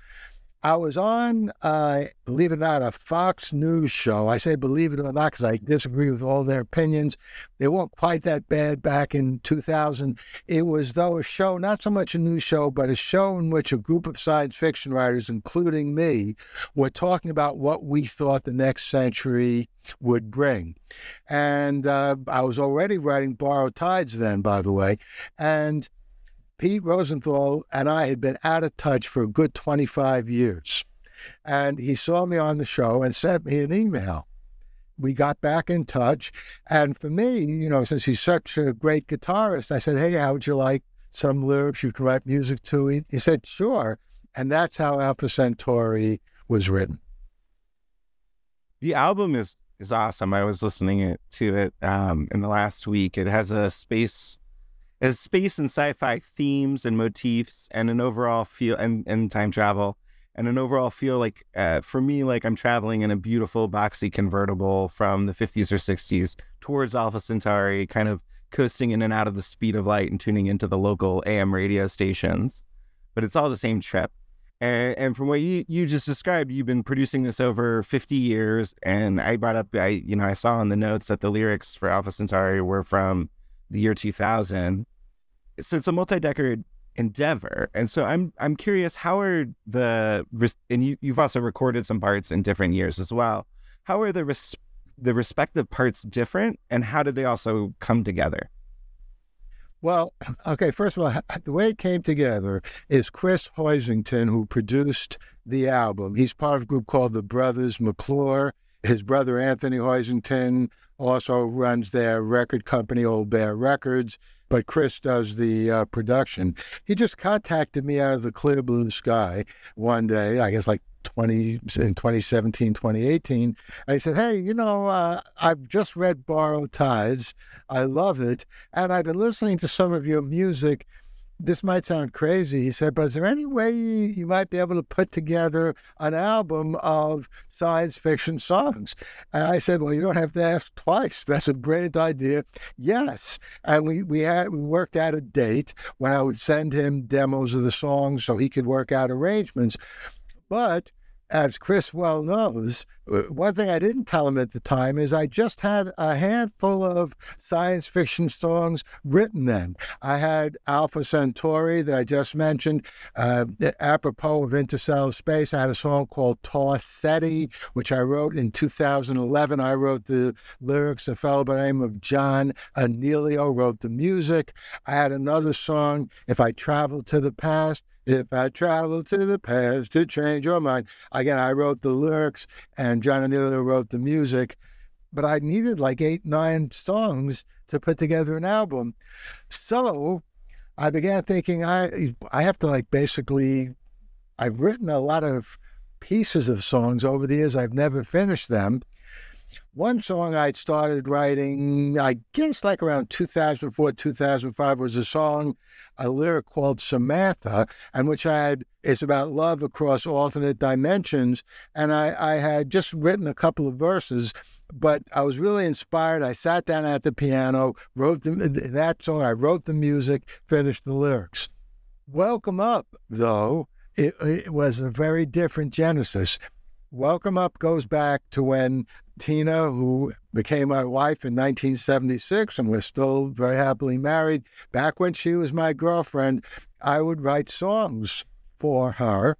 I was on, uh, believe it or not, a Fox News show. I say believe it or not because I disagree with all their opinions. They weren't quite that bad back in 2000. It was, though, a show, not so much a news show, but a show in which a group of science fiction writers, including me, were talking about what we thought the next century would bring. And uh, I was already writing Borrowed Tides then, by the way. And Pete Rosenthal and I had been out of touch for a good 25 years. And he saw me on the show and sent me an email. We got back in touch. And for me, you know, since he's such a great guitarist, I said, Hey, how would you like some lyrics you can write music to? He, he said, Sure. And that's how Alpha Centauri was written. The album is is awesome. I was listening to it um, in the last week. It has a space space and sci-fi themes and motifs and an overall feel and, and time travel and an overall feel like uh, for me like i'm traveling in a beautiful boxy convertible from the 50s or 60s towards alpha centauri kind of coasting in and out of the speed of light and tuning into the local am radio stations but it's all the same trip and, and from what you, you just described you've been producing this over 50 years and i brought up i you know i saw in the notes that the lyrics for alpha centauri were from the year 2000. So it's a multi-decade endeavor. And so I'm I'm curious how are the and you you've also recorded some parts in different years as well. How are the res, the respective parts different and how did they also come together? Well, okay, first of all, the way it came together is Chris Hoisington, who produced the album. He's part of a group called the Brothers McClure. His brother Anthony Hoisington also runs their record company, Old Bear Records, but Chris does the uh, production. He just contacted me out of the clear blue sky one day, I guess like 20 in 2017, 2018. And he said, Hey, you know, uh, I've just read Borrowed Tides. I love it. And I've been listening to some of your music this might sound crazy, he said, but is there any way you might be able to put together an album of science fiction songs? And I said, well, you don't have to ask twice. That's a brilliant idea. Yes. And we, we had we worked out a date when I would send him demos of the songs so he could work out arrangements. But as Chris well knows, uh, one thing I didn't tell him at the time is I just had a handful of science fiction songs written then. I had Alpha Centauri that I just mentioned. Uh, apropos of interstellar space, I had a song called Tau Ceti, which I wrote in 2011. I wrote the lyrics. A fellow by the name of John Anealio wrote the music. I had another song, If I Travel to the Past, if I travel to the past to change your mind. Again, I wrote the lyrics and John Anealio wrote the music, but I needed like eight, nine songs to put together an album. So I began thinking I I have to like basically I've written a lot of pieces of songs over the years. I've never finished them. One song I'd started writing, I guess like around 2004, 2005, was a song, a lyric called Samantha, and which I had, is about love across alternate dimensions. And I, I had just written a couple of verses, but I was really inspired. I sat down at the piano, wrote the, that song, I wrote the music, finished the lyrics. Welcome Up, though, it, it was a very different genesis. Welcome Up goes back to when Tina, who became my wife in 1976, and we're still very happily married. Back when she was my girlfriend, I would write songs for her.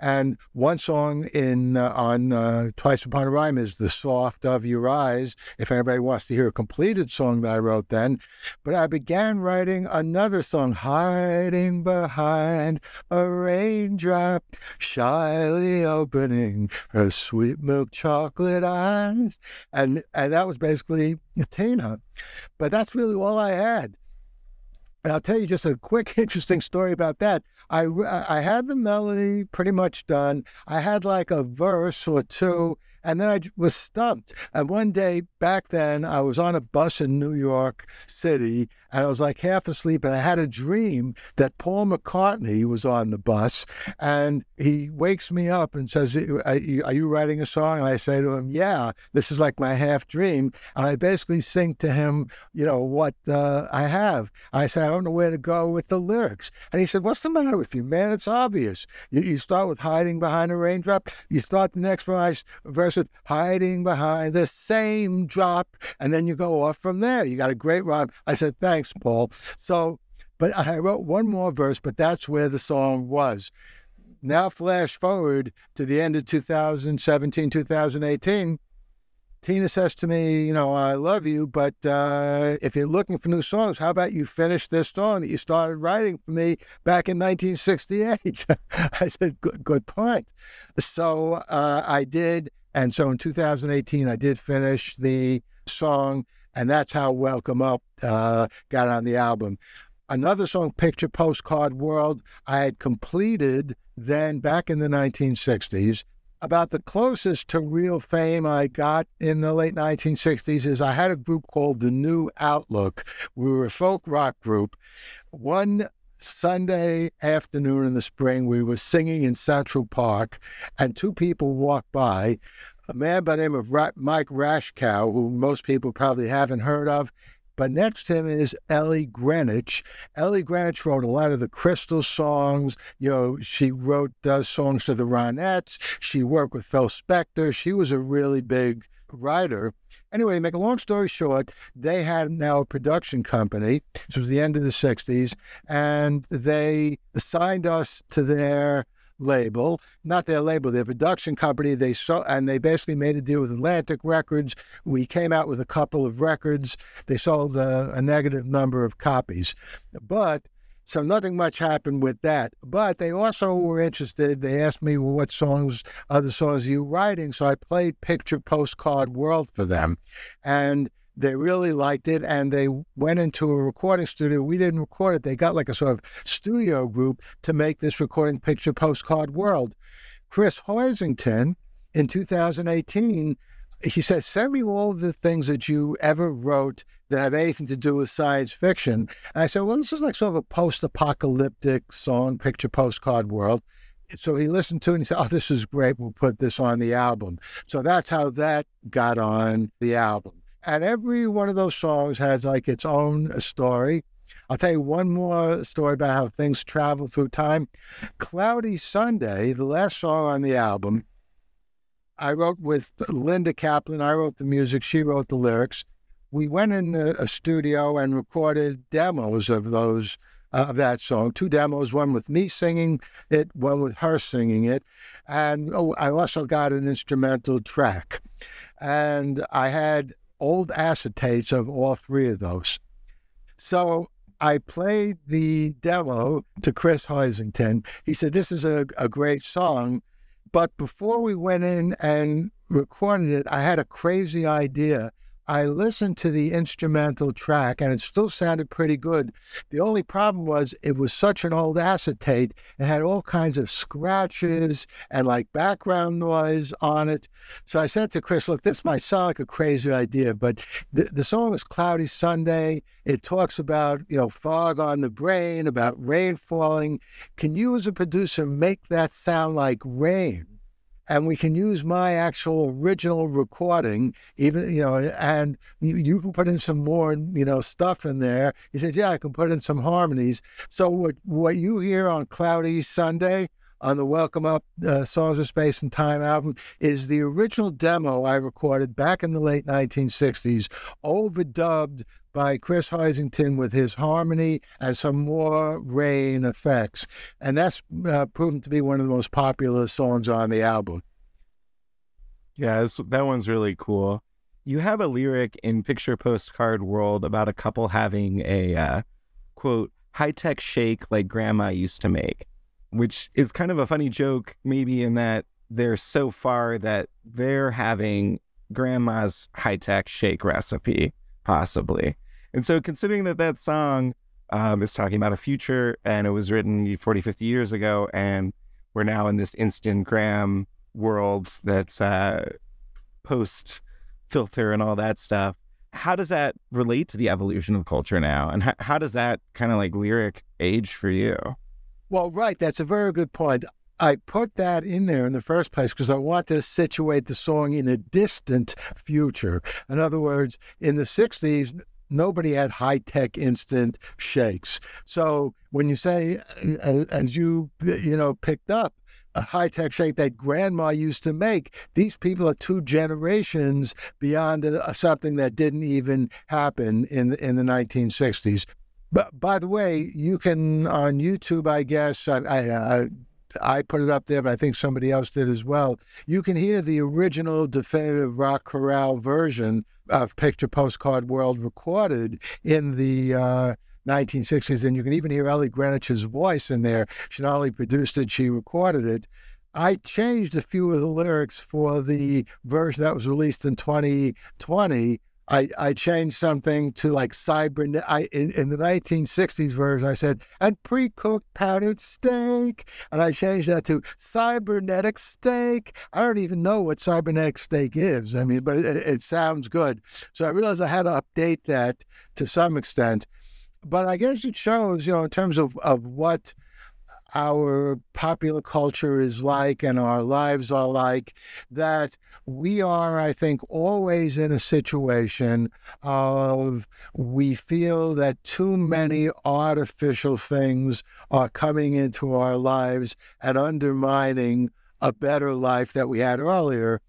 And one song in uh, on uh, Twice Upon a Rhyme is "The Soft of Your Eyes." If anybody wants to hear a completed song that I wrote then, but I began writing another song, "Hiding Behind a Raindrop, Shyly Opening Her Sweet Milk Chocolate Eyes," and and that was basically Tina. But that's really all I had. And I'll tell you just a quick, interesting story about that. I, I had the melody pretty much done. I had like a verse or two, and then I was stumped. And one day back then, I was on a bus in New York City, and I was like half asleep, and I had a dream that Paul McCartney was on the bus, and he wakes me up and says, "Are you writing a song?" And I say to him, "Yeah, this is like my half dream." And I basically sing to him, you know, what uh, I have. I say, "I don't know where to go with the lyrics," and he said, "What's the matter with you, man? It's obvious. You, you start with hiding behind a raindrop. You start the next verse, verse with hiding behind the same drop, and then you go off from there. You got a great rhyme." I said, "Thanks." Thanks, Paul. So, but I wrote one more verse, but that's where the song was. Now, flash forward to the end of 2017, 2018. Tina says to me, You know, I love you, but uh, if you're looking for new songs, how about you finish this song that you started writing for me back in 1968? I said, Good, good point. So uh, I did. And so in 2018, I did finish the song and that's how Welcome Up uh, got on the album. Another song, Picture Postcard World, I had completed then back in the 1960s. About the closest to real fame I got in the late 1960s is I had a group called The New Outlook. We were a folk rock group. One Sunday afternoon in the spring, we were singing in Central Park, and two people walked by a man by the name of Mike Rashkow, who most people probably haven't heard of. But next to him is Ellie Greenwich. Ellie Greenwich wrote a lot of the Crystal songs. You know, she wrote uh, songs to the Ronettes. She worked with Phil Spector. She was a really big writer. Anyway, to make a long story short, they had now a production company. This was the end of the 60s, and they assigned us to their label, not their label, their production company. They so and they basically made a deal with Atlantic Records. We came out with a couple of records. They sold a, a negative number of copies, but so nothing much happened with that. But they also hmm. were interested. They asked me, well, what songs, other songs are you writing? So I played Picture Postcard World for them. And they really liked it and they went into a recording studio. We didn't record it. They got like a sort of studio group to make this recording picture postcard world. Chris Hoisington in 2018, he said, Send me all the things that you ever wrote that have anything to do with science fiction. And I said, Well, this is like sort of a post apocalyptic song, picture postcard world. So he listened to it and he said, Oh, this is great. We'll put this on the album. So that's how that got on the album. And every one of those songs has like its own story. I'll tell you one more story about how things travel through time. Cloudy Sunday, the last song on the album, I wrote with Linda Kaplan. I wrote the music, she wrote the lyrics. We went in a studio and recorded demos of those uh, of that song. Two demos, one with me singing it, one with her singing it, and oh, I also got an instrumental track. And I had old acetates of all three of those. So I played the demo to Chris Hoisington. He said, This is a, a great song. But before we went in and recorded it, I had a crazy idea I listened to the instrumental track and it still sounded pretty good. The only problem was it was such an old acetate. It had all kinds of scratches and like background noise on it. So I said to Chris, look, this might sound like a crazy idea, but the, the song is Cloudy Sunday. It talks about, you know, fog on the brain, about rain falling. Can you as a producer make that sound like rain? And we can use my actual original recording, even you know, and you, you, can put in some more, you know, stuff in there. He said, "Yeah, I can put in some harmonies." So what what you hear on Cloudy Sunday on the Welcome Up uh, Songs of Space and Time album is the original demo I recorded back in the late 1960s, overdubbed by Chris Hoisington with his harmony and some more rain effects. And that's uh, proven to be one of the most popular songs on the album. Yeah, that one's really cool. You have a lyric in Picture Postcard World about a couple having a uh, quote, high tech shake like grandma used to make, which is kind of a funny joke, maybe in that they're so far that they're having grandma's high tech shake recipe, possibly. And so, considering that that song um, is talking about a future and it was written 40, 50 years ago, and we're now in this Instagram world that's uh, post filter and all that stuff. How does that relate to the evolution of culture now? And how, how does that kind of like lyric age for you? Well, right. That's a very good point. I put that in there in the first place because I want to situate the song in a distant future. In other words, in the 60s, nobody had high tech instant shakes. So when you say, uh, uh as you uh, you know picked up, a high tech shake that grandma used to make. These people are two generations beyond uh, something that didn't even happen in the, in the 1960s. But by the way, you can on YouTube, I guess. I, I, I I put it up there, but I think somebody else did as well. You can hear the original definitive rock chorale version of Picture Postcard World recorded in the uh, 1960s. And you can even hear Ellie Greenwich's voice in there. She not only produced it, she recorded it. I changed a few of the lyrics for the version that was released in 2020. I, I changed something to like cyber. I in, in the 1960s version, I said and pre-cooked powdered steak, and I changed that to cybernetic steak. I don't even know what cybernetic steak is. I mean, but it, it sounds good. So I realized I had to update that to some extent but I guess it shows, you know, in terms of, of what our popular culture is like and our lives are like, that we are, I think, always in a situation of we feel that too many artificial things are coming into our lives and undermining a better life that we had earlier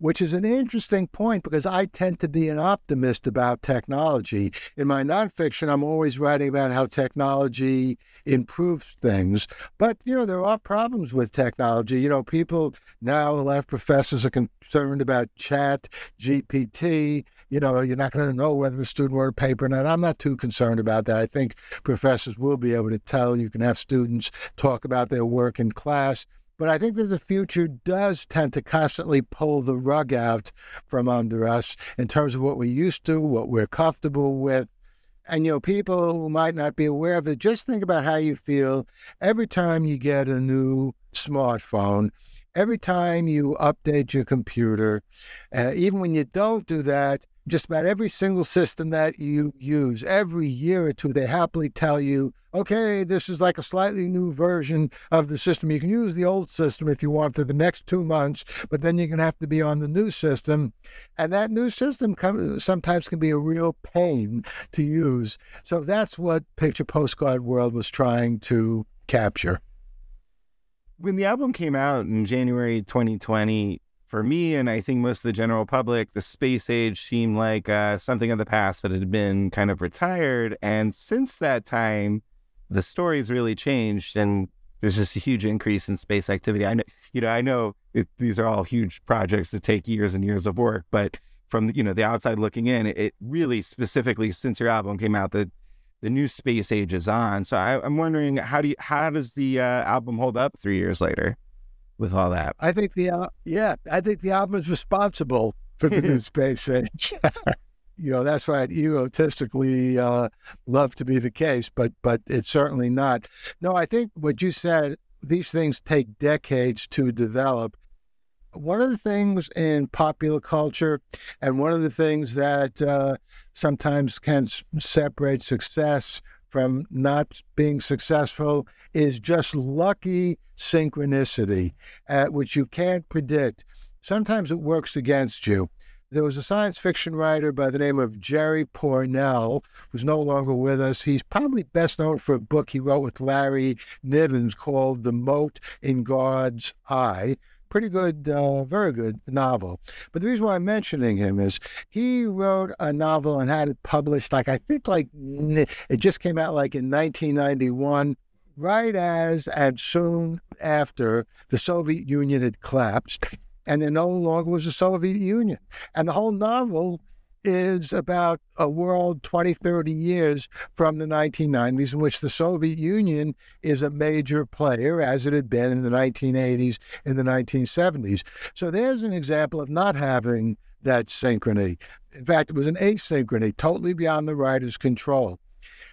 which is an interesting point because I tend to be an optimist about technology. In my nonfiction, I'm always writing about how technology improves things. But, you know, there are problems with technology. You know, people now, a lot of professors are concerned about chat, GPT. You know, you're not going to know whether a student wrote a paper or not. I'm not too concerned about that. I think professors will be able to tell. You can have students talk about their work in class. But I think that the future does tend to constantly pull the rug out from under us in terms of what we're used to, what we're comfortable with. And, you know, people who might not be aware of it, just think about how you feel every time you get a new smartphone, every time you update your computer. Uh, even when you don't do that, just about every single system that you use, every year or two, they happily tell you, okay, this is like a slightly new version of the system. You can use the old system if you want for the next two months, but then you're going to have to be on the new system. And that new system sometimes can be a real pain to use. So that's what Picture Postcard World was trying to capture. When the album came out in January 2020, for me, and I think most of the general public, the space age seemed like uh, something of the past that had been kind of retired. And since that time, the story's really changed, and there's just a huge increase in space activity. I know, you know, I know it, these are all huge projects that take years and years of work, but from you know the outside looking in, it, really specifically since your album came out, the the new space age is on. So I, am wondering how do you how does the uh, album hold up three years later? With all that. I think the uh, yeah, I think the album is responsible for the new space age. you know, that's why I'd egotistically uh, love to be the case, but but it's certainly not. No, I think what you said. These things take decades to develop. One of the things in popular culture, and one of the things that uh, sometimes can separate success from not being successful is just lucky synchronicity, uh, which you can't predict. Sometimes it works against you. there was a science fiction writer by the name of Jerry Pournelle, who's no longer with us. He's probably best known for a book he wrote with Larry Nivens called The Mote in God's Eye. Pretty good, uh, very good novel. But the reason why I'm mentioning him is he wrote a novel and had it published, like I think, like it just came out like in 1991 right as and soon after the Soviet Union had collapsed and there no longer was a Soviet Union. And the whole novel is about a world 20, 30 years from the 1990s, in which the Soviet Union is a major player, as it had been in the 1980s, in the 1970s. So there's an example of not having that synchrony. In fact, it was an asynchrony, totally beyond the writer's control.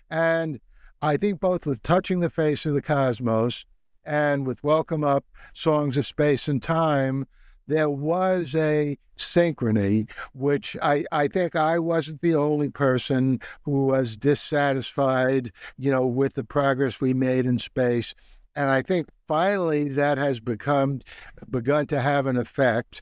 And I think both with Touching the Face of the Cosmos and with Welcome Up, Songs of Space and Time, there was a synchrony, which I, I think I wasn't the only person who was dissatisfied, you know, with the progress we made in space. And I think finally that has become begun to have an effect.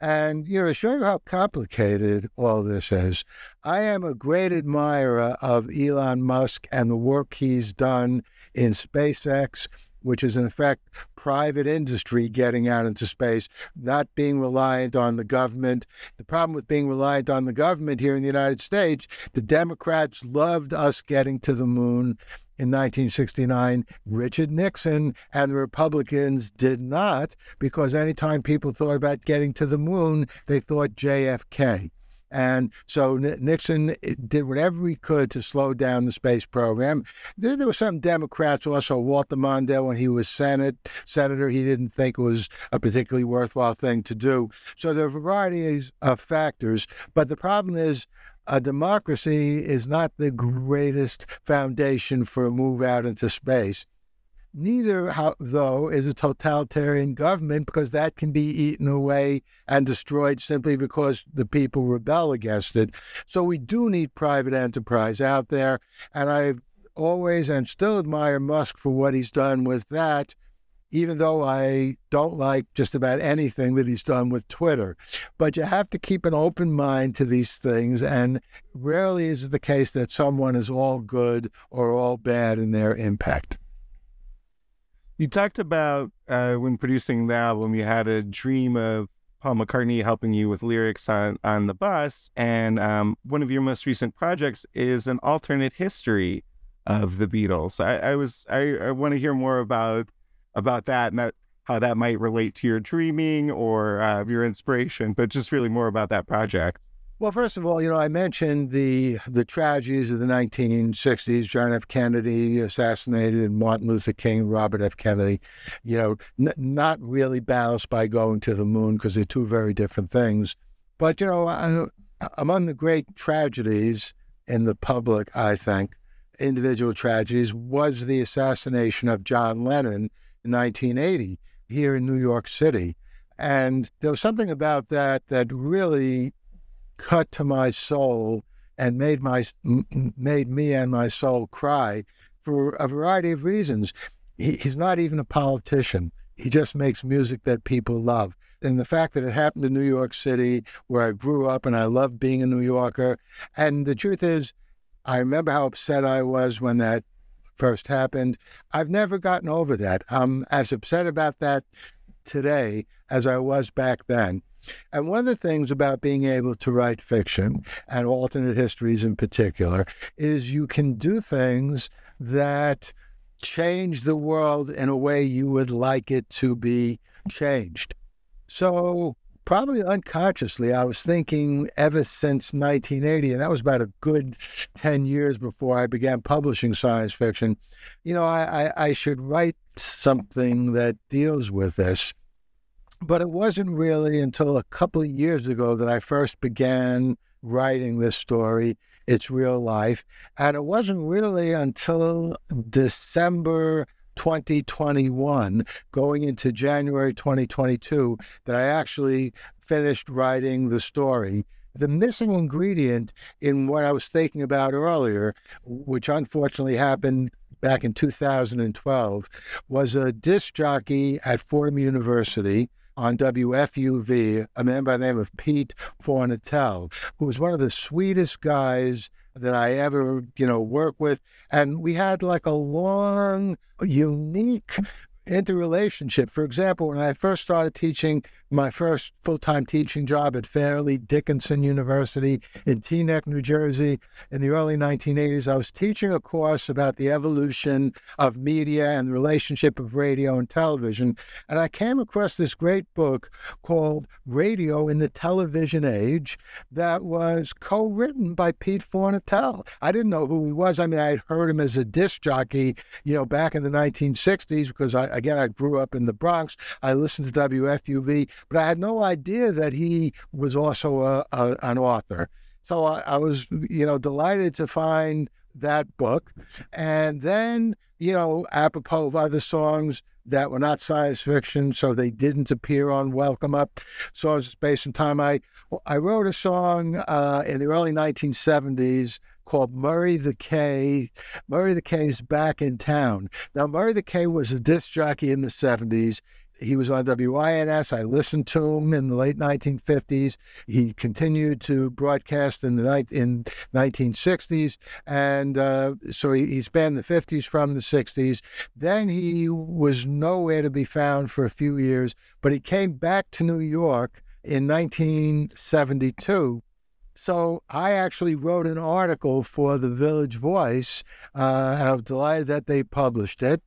And you know, to show you how complicated all this is, I am a great admirer of Elon Musk and the work he's done in SpaceX which is in effect private industry getting out into space, not being reliant on the government. The problem with being reliant on the government here in the United States, the Democrats loved us getting to the moon. In 1969, Richard Nixon and the Republicans did not, because anytime people thought about getting to the moon, they thought JFK. And so Nixon eh, did whatever he could to slow down the space program. Then There, were some Democrats also, Walter Mondale, when he was Senate senator, he didn't think it was a particularly worthwhile thing to do. So there are varieties of factors. But the problem is, a democracy is not the greatest foundation for a move out into space. Neither, though, is a totalitarian government because that can be eaten away and destroyed simply because the people rebel against it. So we do need private enterprise out there. And I've always and still admire Musk for what he's done with that, even though I don't like just about anything that he's done with Twitter. But you have to keep an open mind to these things. And rarely is it the case that someone is all good or all bad in their impact. You talked about uh, when producing the album, you had a dream of Paul McCartney helping you with lyrics on, on the bus. And um, one of your most recent projects is an alternate history of the Beatles. I, I was I, I want to hear more about about that and that how that might relate to your dreaming or uh, your inspiration, but just really more about that project. Well, first of all, you know, I mentioned the the tragedies of the 1960s. John F. Kennedy assassinated, Martin Luther King, Robert F. Kennedy. You know, n- not really balanced by going to the moon because they're two very different things. But you know, I, among the great tragedies in the public, I think, individual tragedies, was the assassination of John Lennon in 1980 here in New York City. And there was something about that that really cut to my soul and made my made me and my soul cry for a variety of reasons. He, he's not even a politician. He just makes music that people love. And the fact that it happened in New York City, where I grew up and I love being a New Yorker. And the truth is, I remember how upset I was when that first happened. I've never gotten over that. I'm as upset about that today as I was back then. And one of the things about being able to write fiction and alternate histories in particular is you can do things that change the world in a way you would like it to be changed. So, probably unconsciously, I was thinking ever since 1980, and that was about a good 10 years before I began publishing science fiction, you know, I, I, I should write something that deals with this. But it wasn't really until a couple of years ago that I first began writing this story, It's Real Life. And it wasn't really until December 2021, going into January 2022, that I actually finished writing the story. The missing ingredient in what I was thinking about earlier, which unfortunately happened back in 2012, was a disc jockey at Fordham University on WFUV, a man by the name of Pete Fornatale, who was one of the sweetest guys that I ever, you know, worked with. And we had like a long, unique interrelationship. For example, when I first started teaching, my first full time teaching job at Fairleigh Dickinson University in Teaneck, New Jersey, in the early 1980s, I was teaching a course about the evolution of media and the relationship of radio and television. And I came across this great book called Radio in the Television Age that was co written by Pete Fornatale. I didn't know who he was. I mean, I had heard him as a disc jockey, you know, back in the 1960s because I, again, I grew up in the Bronx. I listened to WFUV, but I had no idea that he was also a, a, an author. So I, I was, you know, delighted to find that book. And then, you know, apropos of other songs that were not science fiction, so they didn't appear on Welcome Up, Songs of Space and Time. I, I wrote a song uh, in the early 1970s called Murray the K. Murray the K is back in town. Now, Murray the K was a disc jockey in the 70s. He was on WINS. I listened to him in the late 1950s. He continued to broadcast in the in 1960s, and uh, so he, he spanned the 50s from the 60s. Then he was nowhere to be found for a few years, but he came back to New York in 1972 so I actually wrote an article for the Village Voice, uh, and I'm delighted that they published it.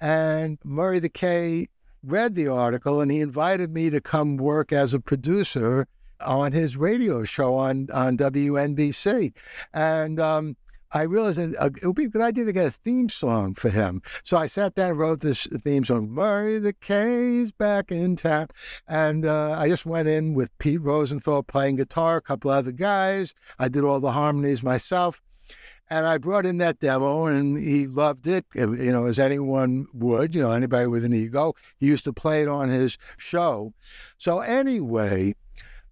And Murray the K read the article, and he invited me to come work as a producer on his radio show on on WNBC. And um, I realized that uh, it would be a good idea to get a theme song for him. So I sat down and wrote this theme song, Murray the K's back in town. And uh, I just went in with Pete Rosenthal playing guitar, a couple other guys. I did all the harmonies myself. And I brought in that demo and he loved it, uh, you know, as anyone would, you know, anybody with an ego. He used to play it on his show. So, anyway,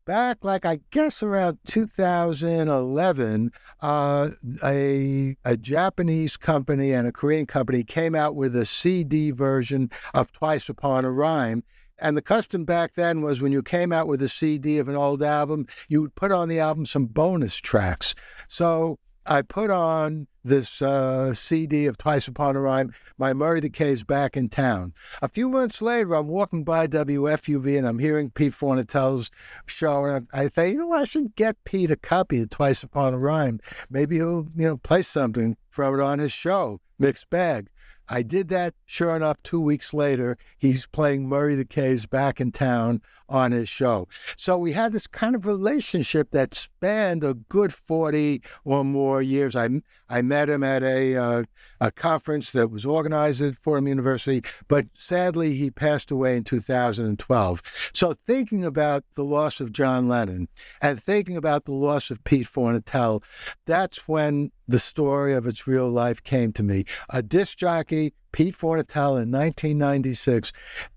back like I guess around 2011, uh, a a Japanese company and a Korean company came out with a CD version of Twice Upon a Rhyme. And the custom back then was when you came out with a CD of an old album, you would put on the album some bonus tracks. So I put on this uh, CD of Twice Upon a Rhyme. My Murray the is back in town. A few months later, I'm walking by WFUV and I'm hearing Pete Fornatale's show, and I, I think, you know, I should get Pete a copy of Twice Upon a Rhyme. Maybe he'll, you know, play something from it on his show, mixed bag. I did that. Sure enough, two weeks later, he's playing Murray the K's back in town on his show. So we had this kind of relationship that spanned a good 40 or more years. I, I met him at a, uh, a conference that was organized at Fordham University, but sadly, he passed away in 2012. So thinking about the loss of John Lennon and thinking about the loss of Pete Fornatale, that's when the story of its real life came to me. A disc jockey, Pete Fornatale in 1996,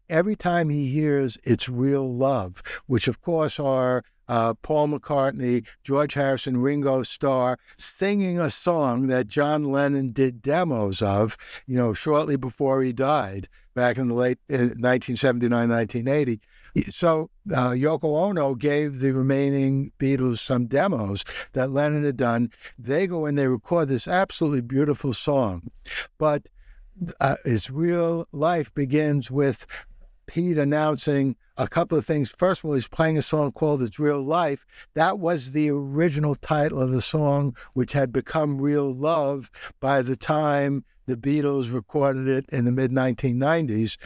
every time he hears It's Real Love, which of course are uh, Paul McCartney, George Harrison, Ringo Starr singing a song that John Lennon did demos of, you know, shortly before he died back in the late 1979, 1980. So uh, Yoko Ono gave the remaining Beatles some demos that Lennon had done. They go and they record this absolutely beautiful song, but uh, its real life begins with Pete announcing a couple of things. First of all, he's playing a song called It's Real Life. That was the original title of the song, which had become Real Love by the time the Beatles recorded it in the mid 1990s.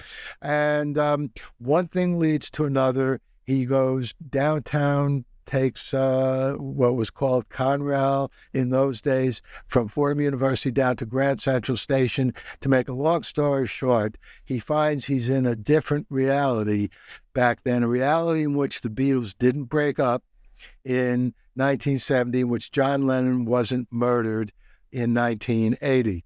And um, one thing leads to another. He goes downtown takes uh, what was called Conrail in those days from Fordham University down to Grand Central Station. To make a long story short, he finds he's in a different reality back then, a reality in which the Beatles didn't break up in 1970, in which John Lennon wasn't murdered in 1980.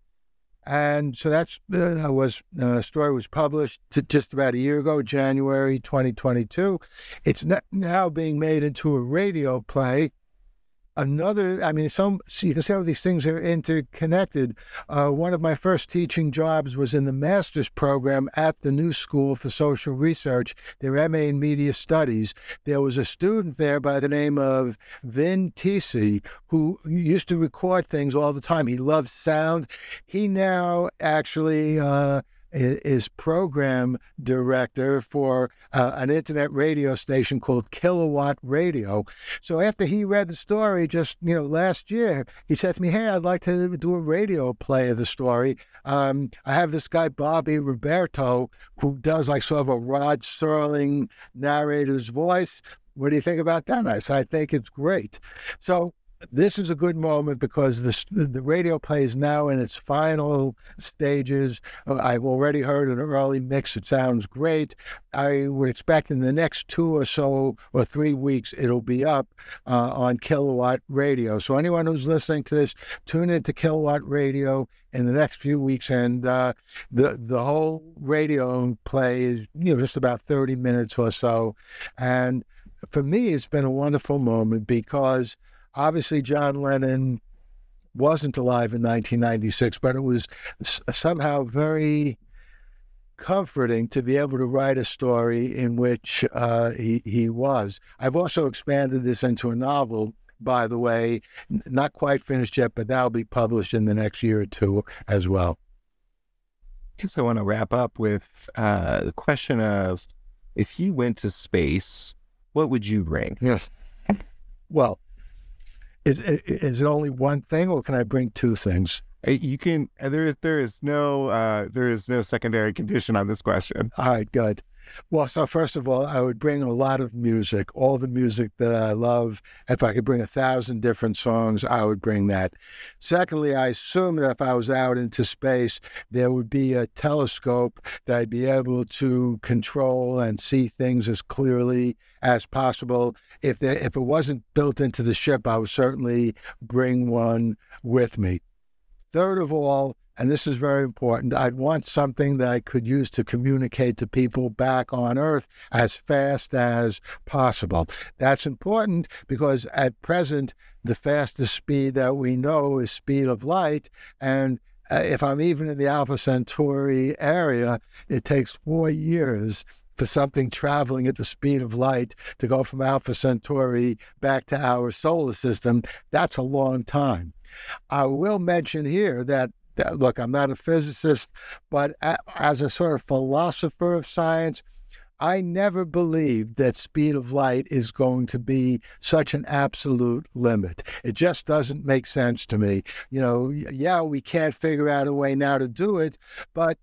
And so that's uh, was uh, story was published just about a year ago, January 2022. It's now being made into a radio play. Another, I mean, some so you can see how these things are interconnected. Uh, one of my first teaching jobs was in the master's program at the New School for Social Research, their MA in Media Studies. There was a student there by the name of Vin Tisi who used to record things all the time. He loves sound. He now actually uh, is program director for uh, an internet radio station called Kilowatt Radio. So after he read the story just you know last year, he said to me, "Hey, I'd like to do a radio play of the story. Um, I have this guy Bobby Roberto who does like sort of a Rod Serling narrator's voice." What do you think about that? I said, I think it's great. So this is a good moment because the, the radio play is now in its final stages. I've already heard an early mix. It sounds great. I would expect in the next two or so or three weeks, it'll be up uh, on Kilowatt Radio. So anyone who's listening to this, tune into Kilowatt Radio in the next few weeks, and uh, the the whole radio play is you know just about thirty minutes or so, and for me, it's been a wonderful moment because obviously John Lennon wasn't alive in 1996, but it was somehow very comforting to be able to write a story in which uh, he, he was. I've also expanded this into a novel, by the way, not quite finished yet, but that'll be published in the next year or two as well. I guess I want to wrap up with uh, the question of if you went to space, what would you bring? Yes. Well, is, is it only one thing, or can I bring two things? You can. There, there is no, uh, there is no secondary condition on this question. All right, good. Well, so first of all, I would bring a lot of music, all the music that I love. If I could bring a thousand different songs, I would bring that. Secondly, I assume that if I was out into space, there would be a telescope that I'd be able to control and see things as clearly as possible. If there, if it wasn't built into the ship, I would certainly bring one with me. Third of all, and this is very important, I'd want something that I could use to communicate to people back on Earth as fast as possible. That's important because at present, the fastest speed that we know is speed of light. And uh, if I'm even in the Alpha Centauri area, it takes four years for something traveling at the speed of light to go from Alpha Centauri back to our solar system. That's a long time. I will mention here that look, I'm not a physicist, but as a sort of philosopher of science, I never believed that speed of light is going to be such an absolute limit. It just doesn't make sense to me. You know, yeah, we can't figure out a way now to do it, but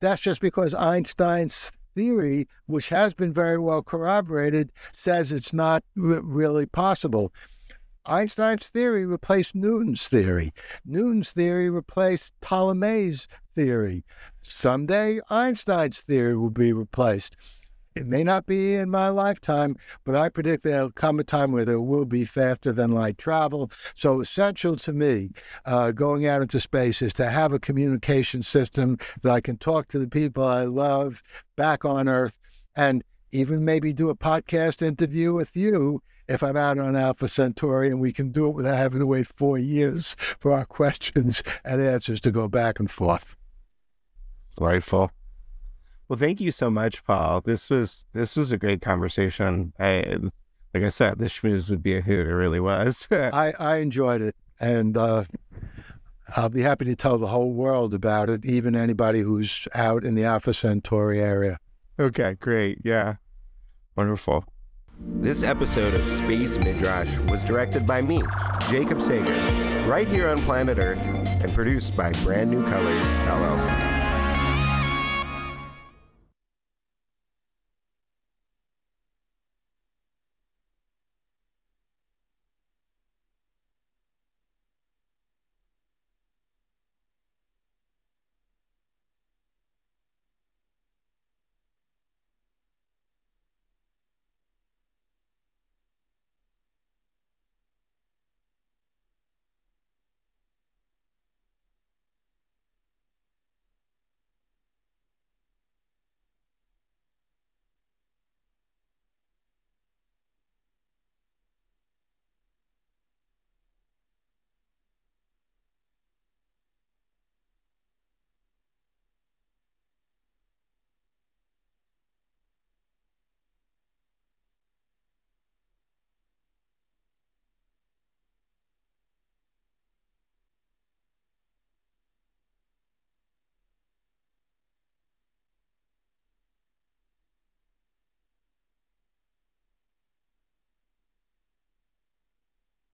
that's just because Einstein's theory, which has been very well corroborated, says it's not r- really possible. Einstein's theory replaced Newton's theory. Newton's theory replaced Ptolemy's theory. Someday, Einstein's theory will be replaced. It may not be in my lifetime, but I predict there'll come a time where there will be faster than light travel. So, essential to me uh, going out into space is to have a communication system that I can talk to the people I love back on Earth and even maybe do a podcast interview with you if I'm out on Alpha Centauri and we can do it without having to wait four years for our questions and answers to go back and forth. Delightful. Well, thank you so much, Paul. This was this was a great conversation. I like I said, this schmooze would be a hoot. It really was. I I enjoyed it, and uh, I'll be happy to tell the whole world about it, even anybody who's out in the Alpha Centauri area. Okay, great. Yeah, wonderful. This episode of Space Midrash was directed by me, Jacob Sager, right here on planet Earth, and produced by Brand New Colors, LLC.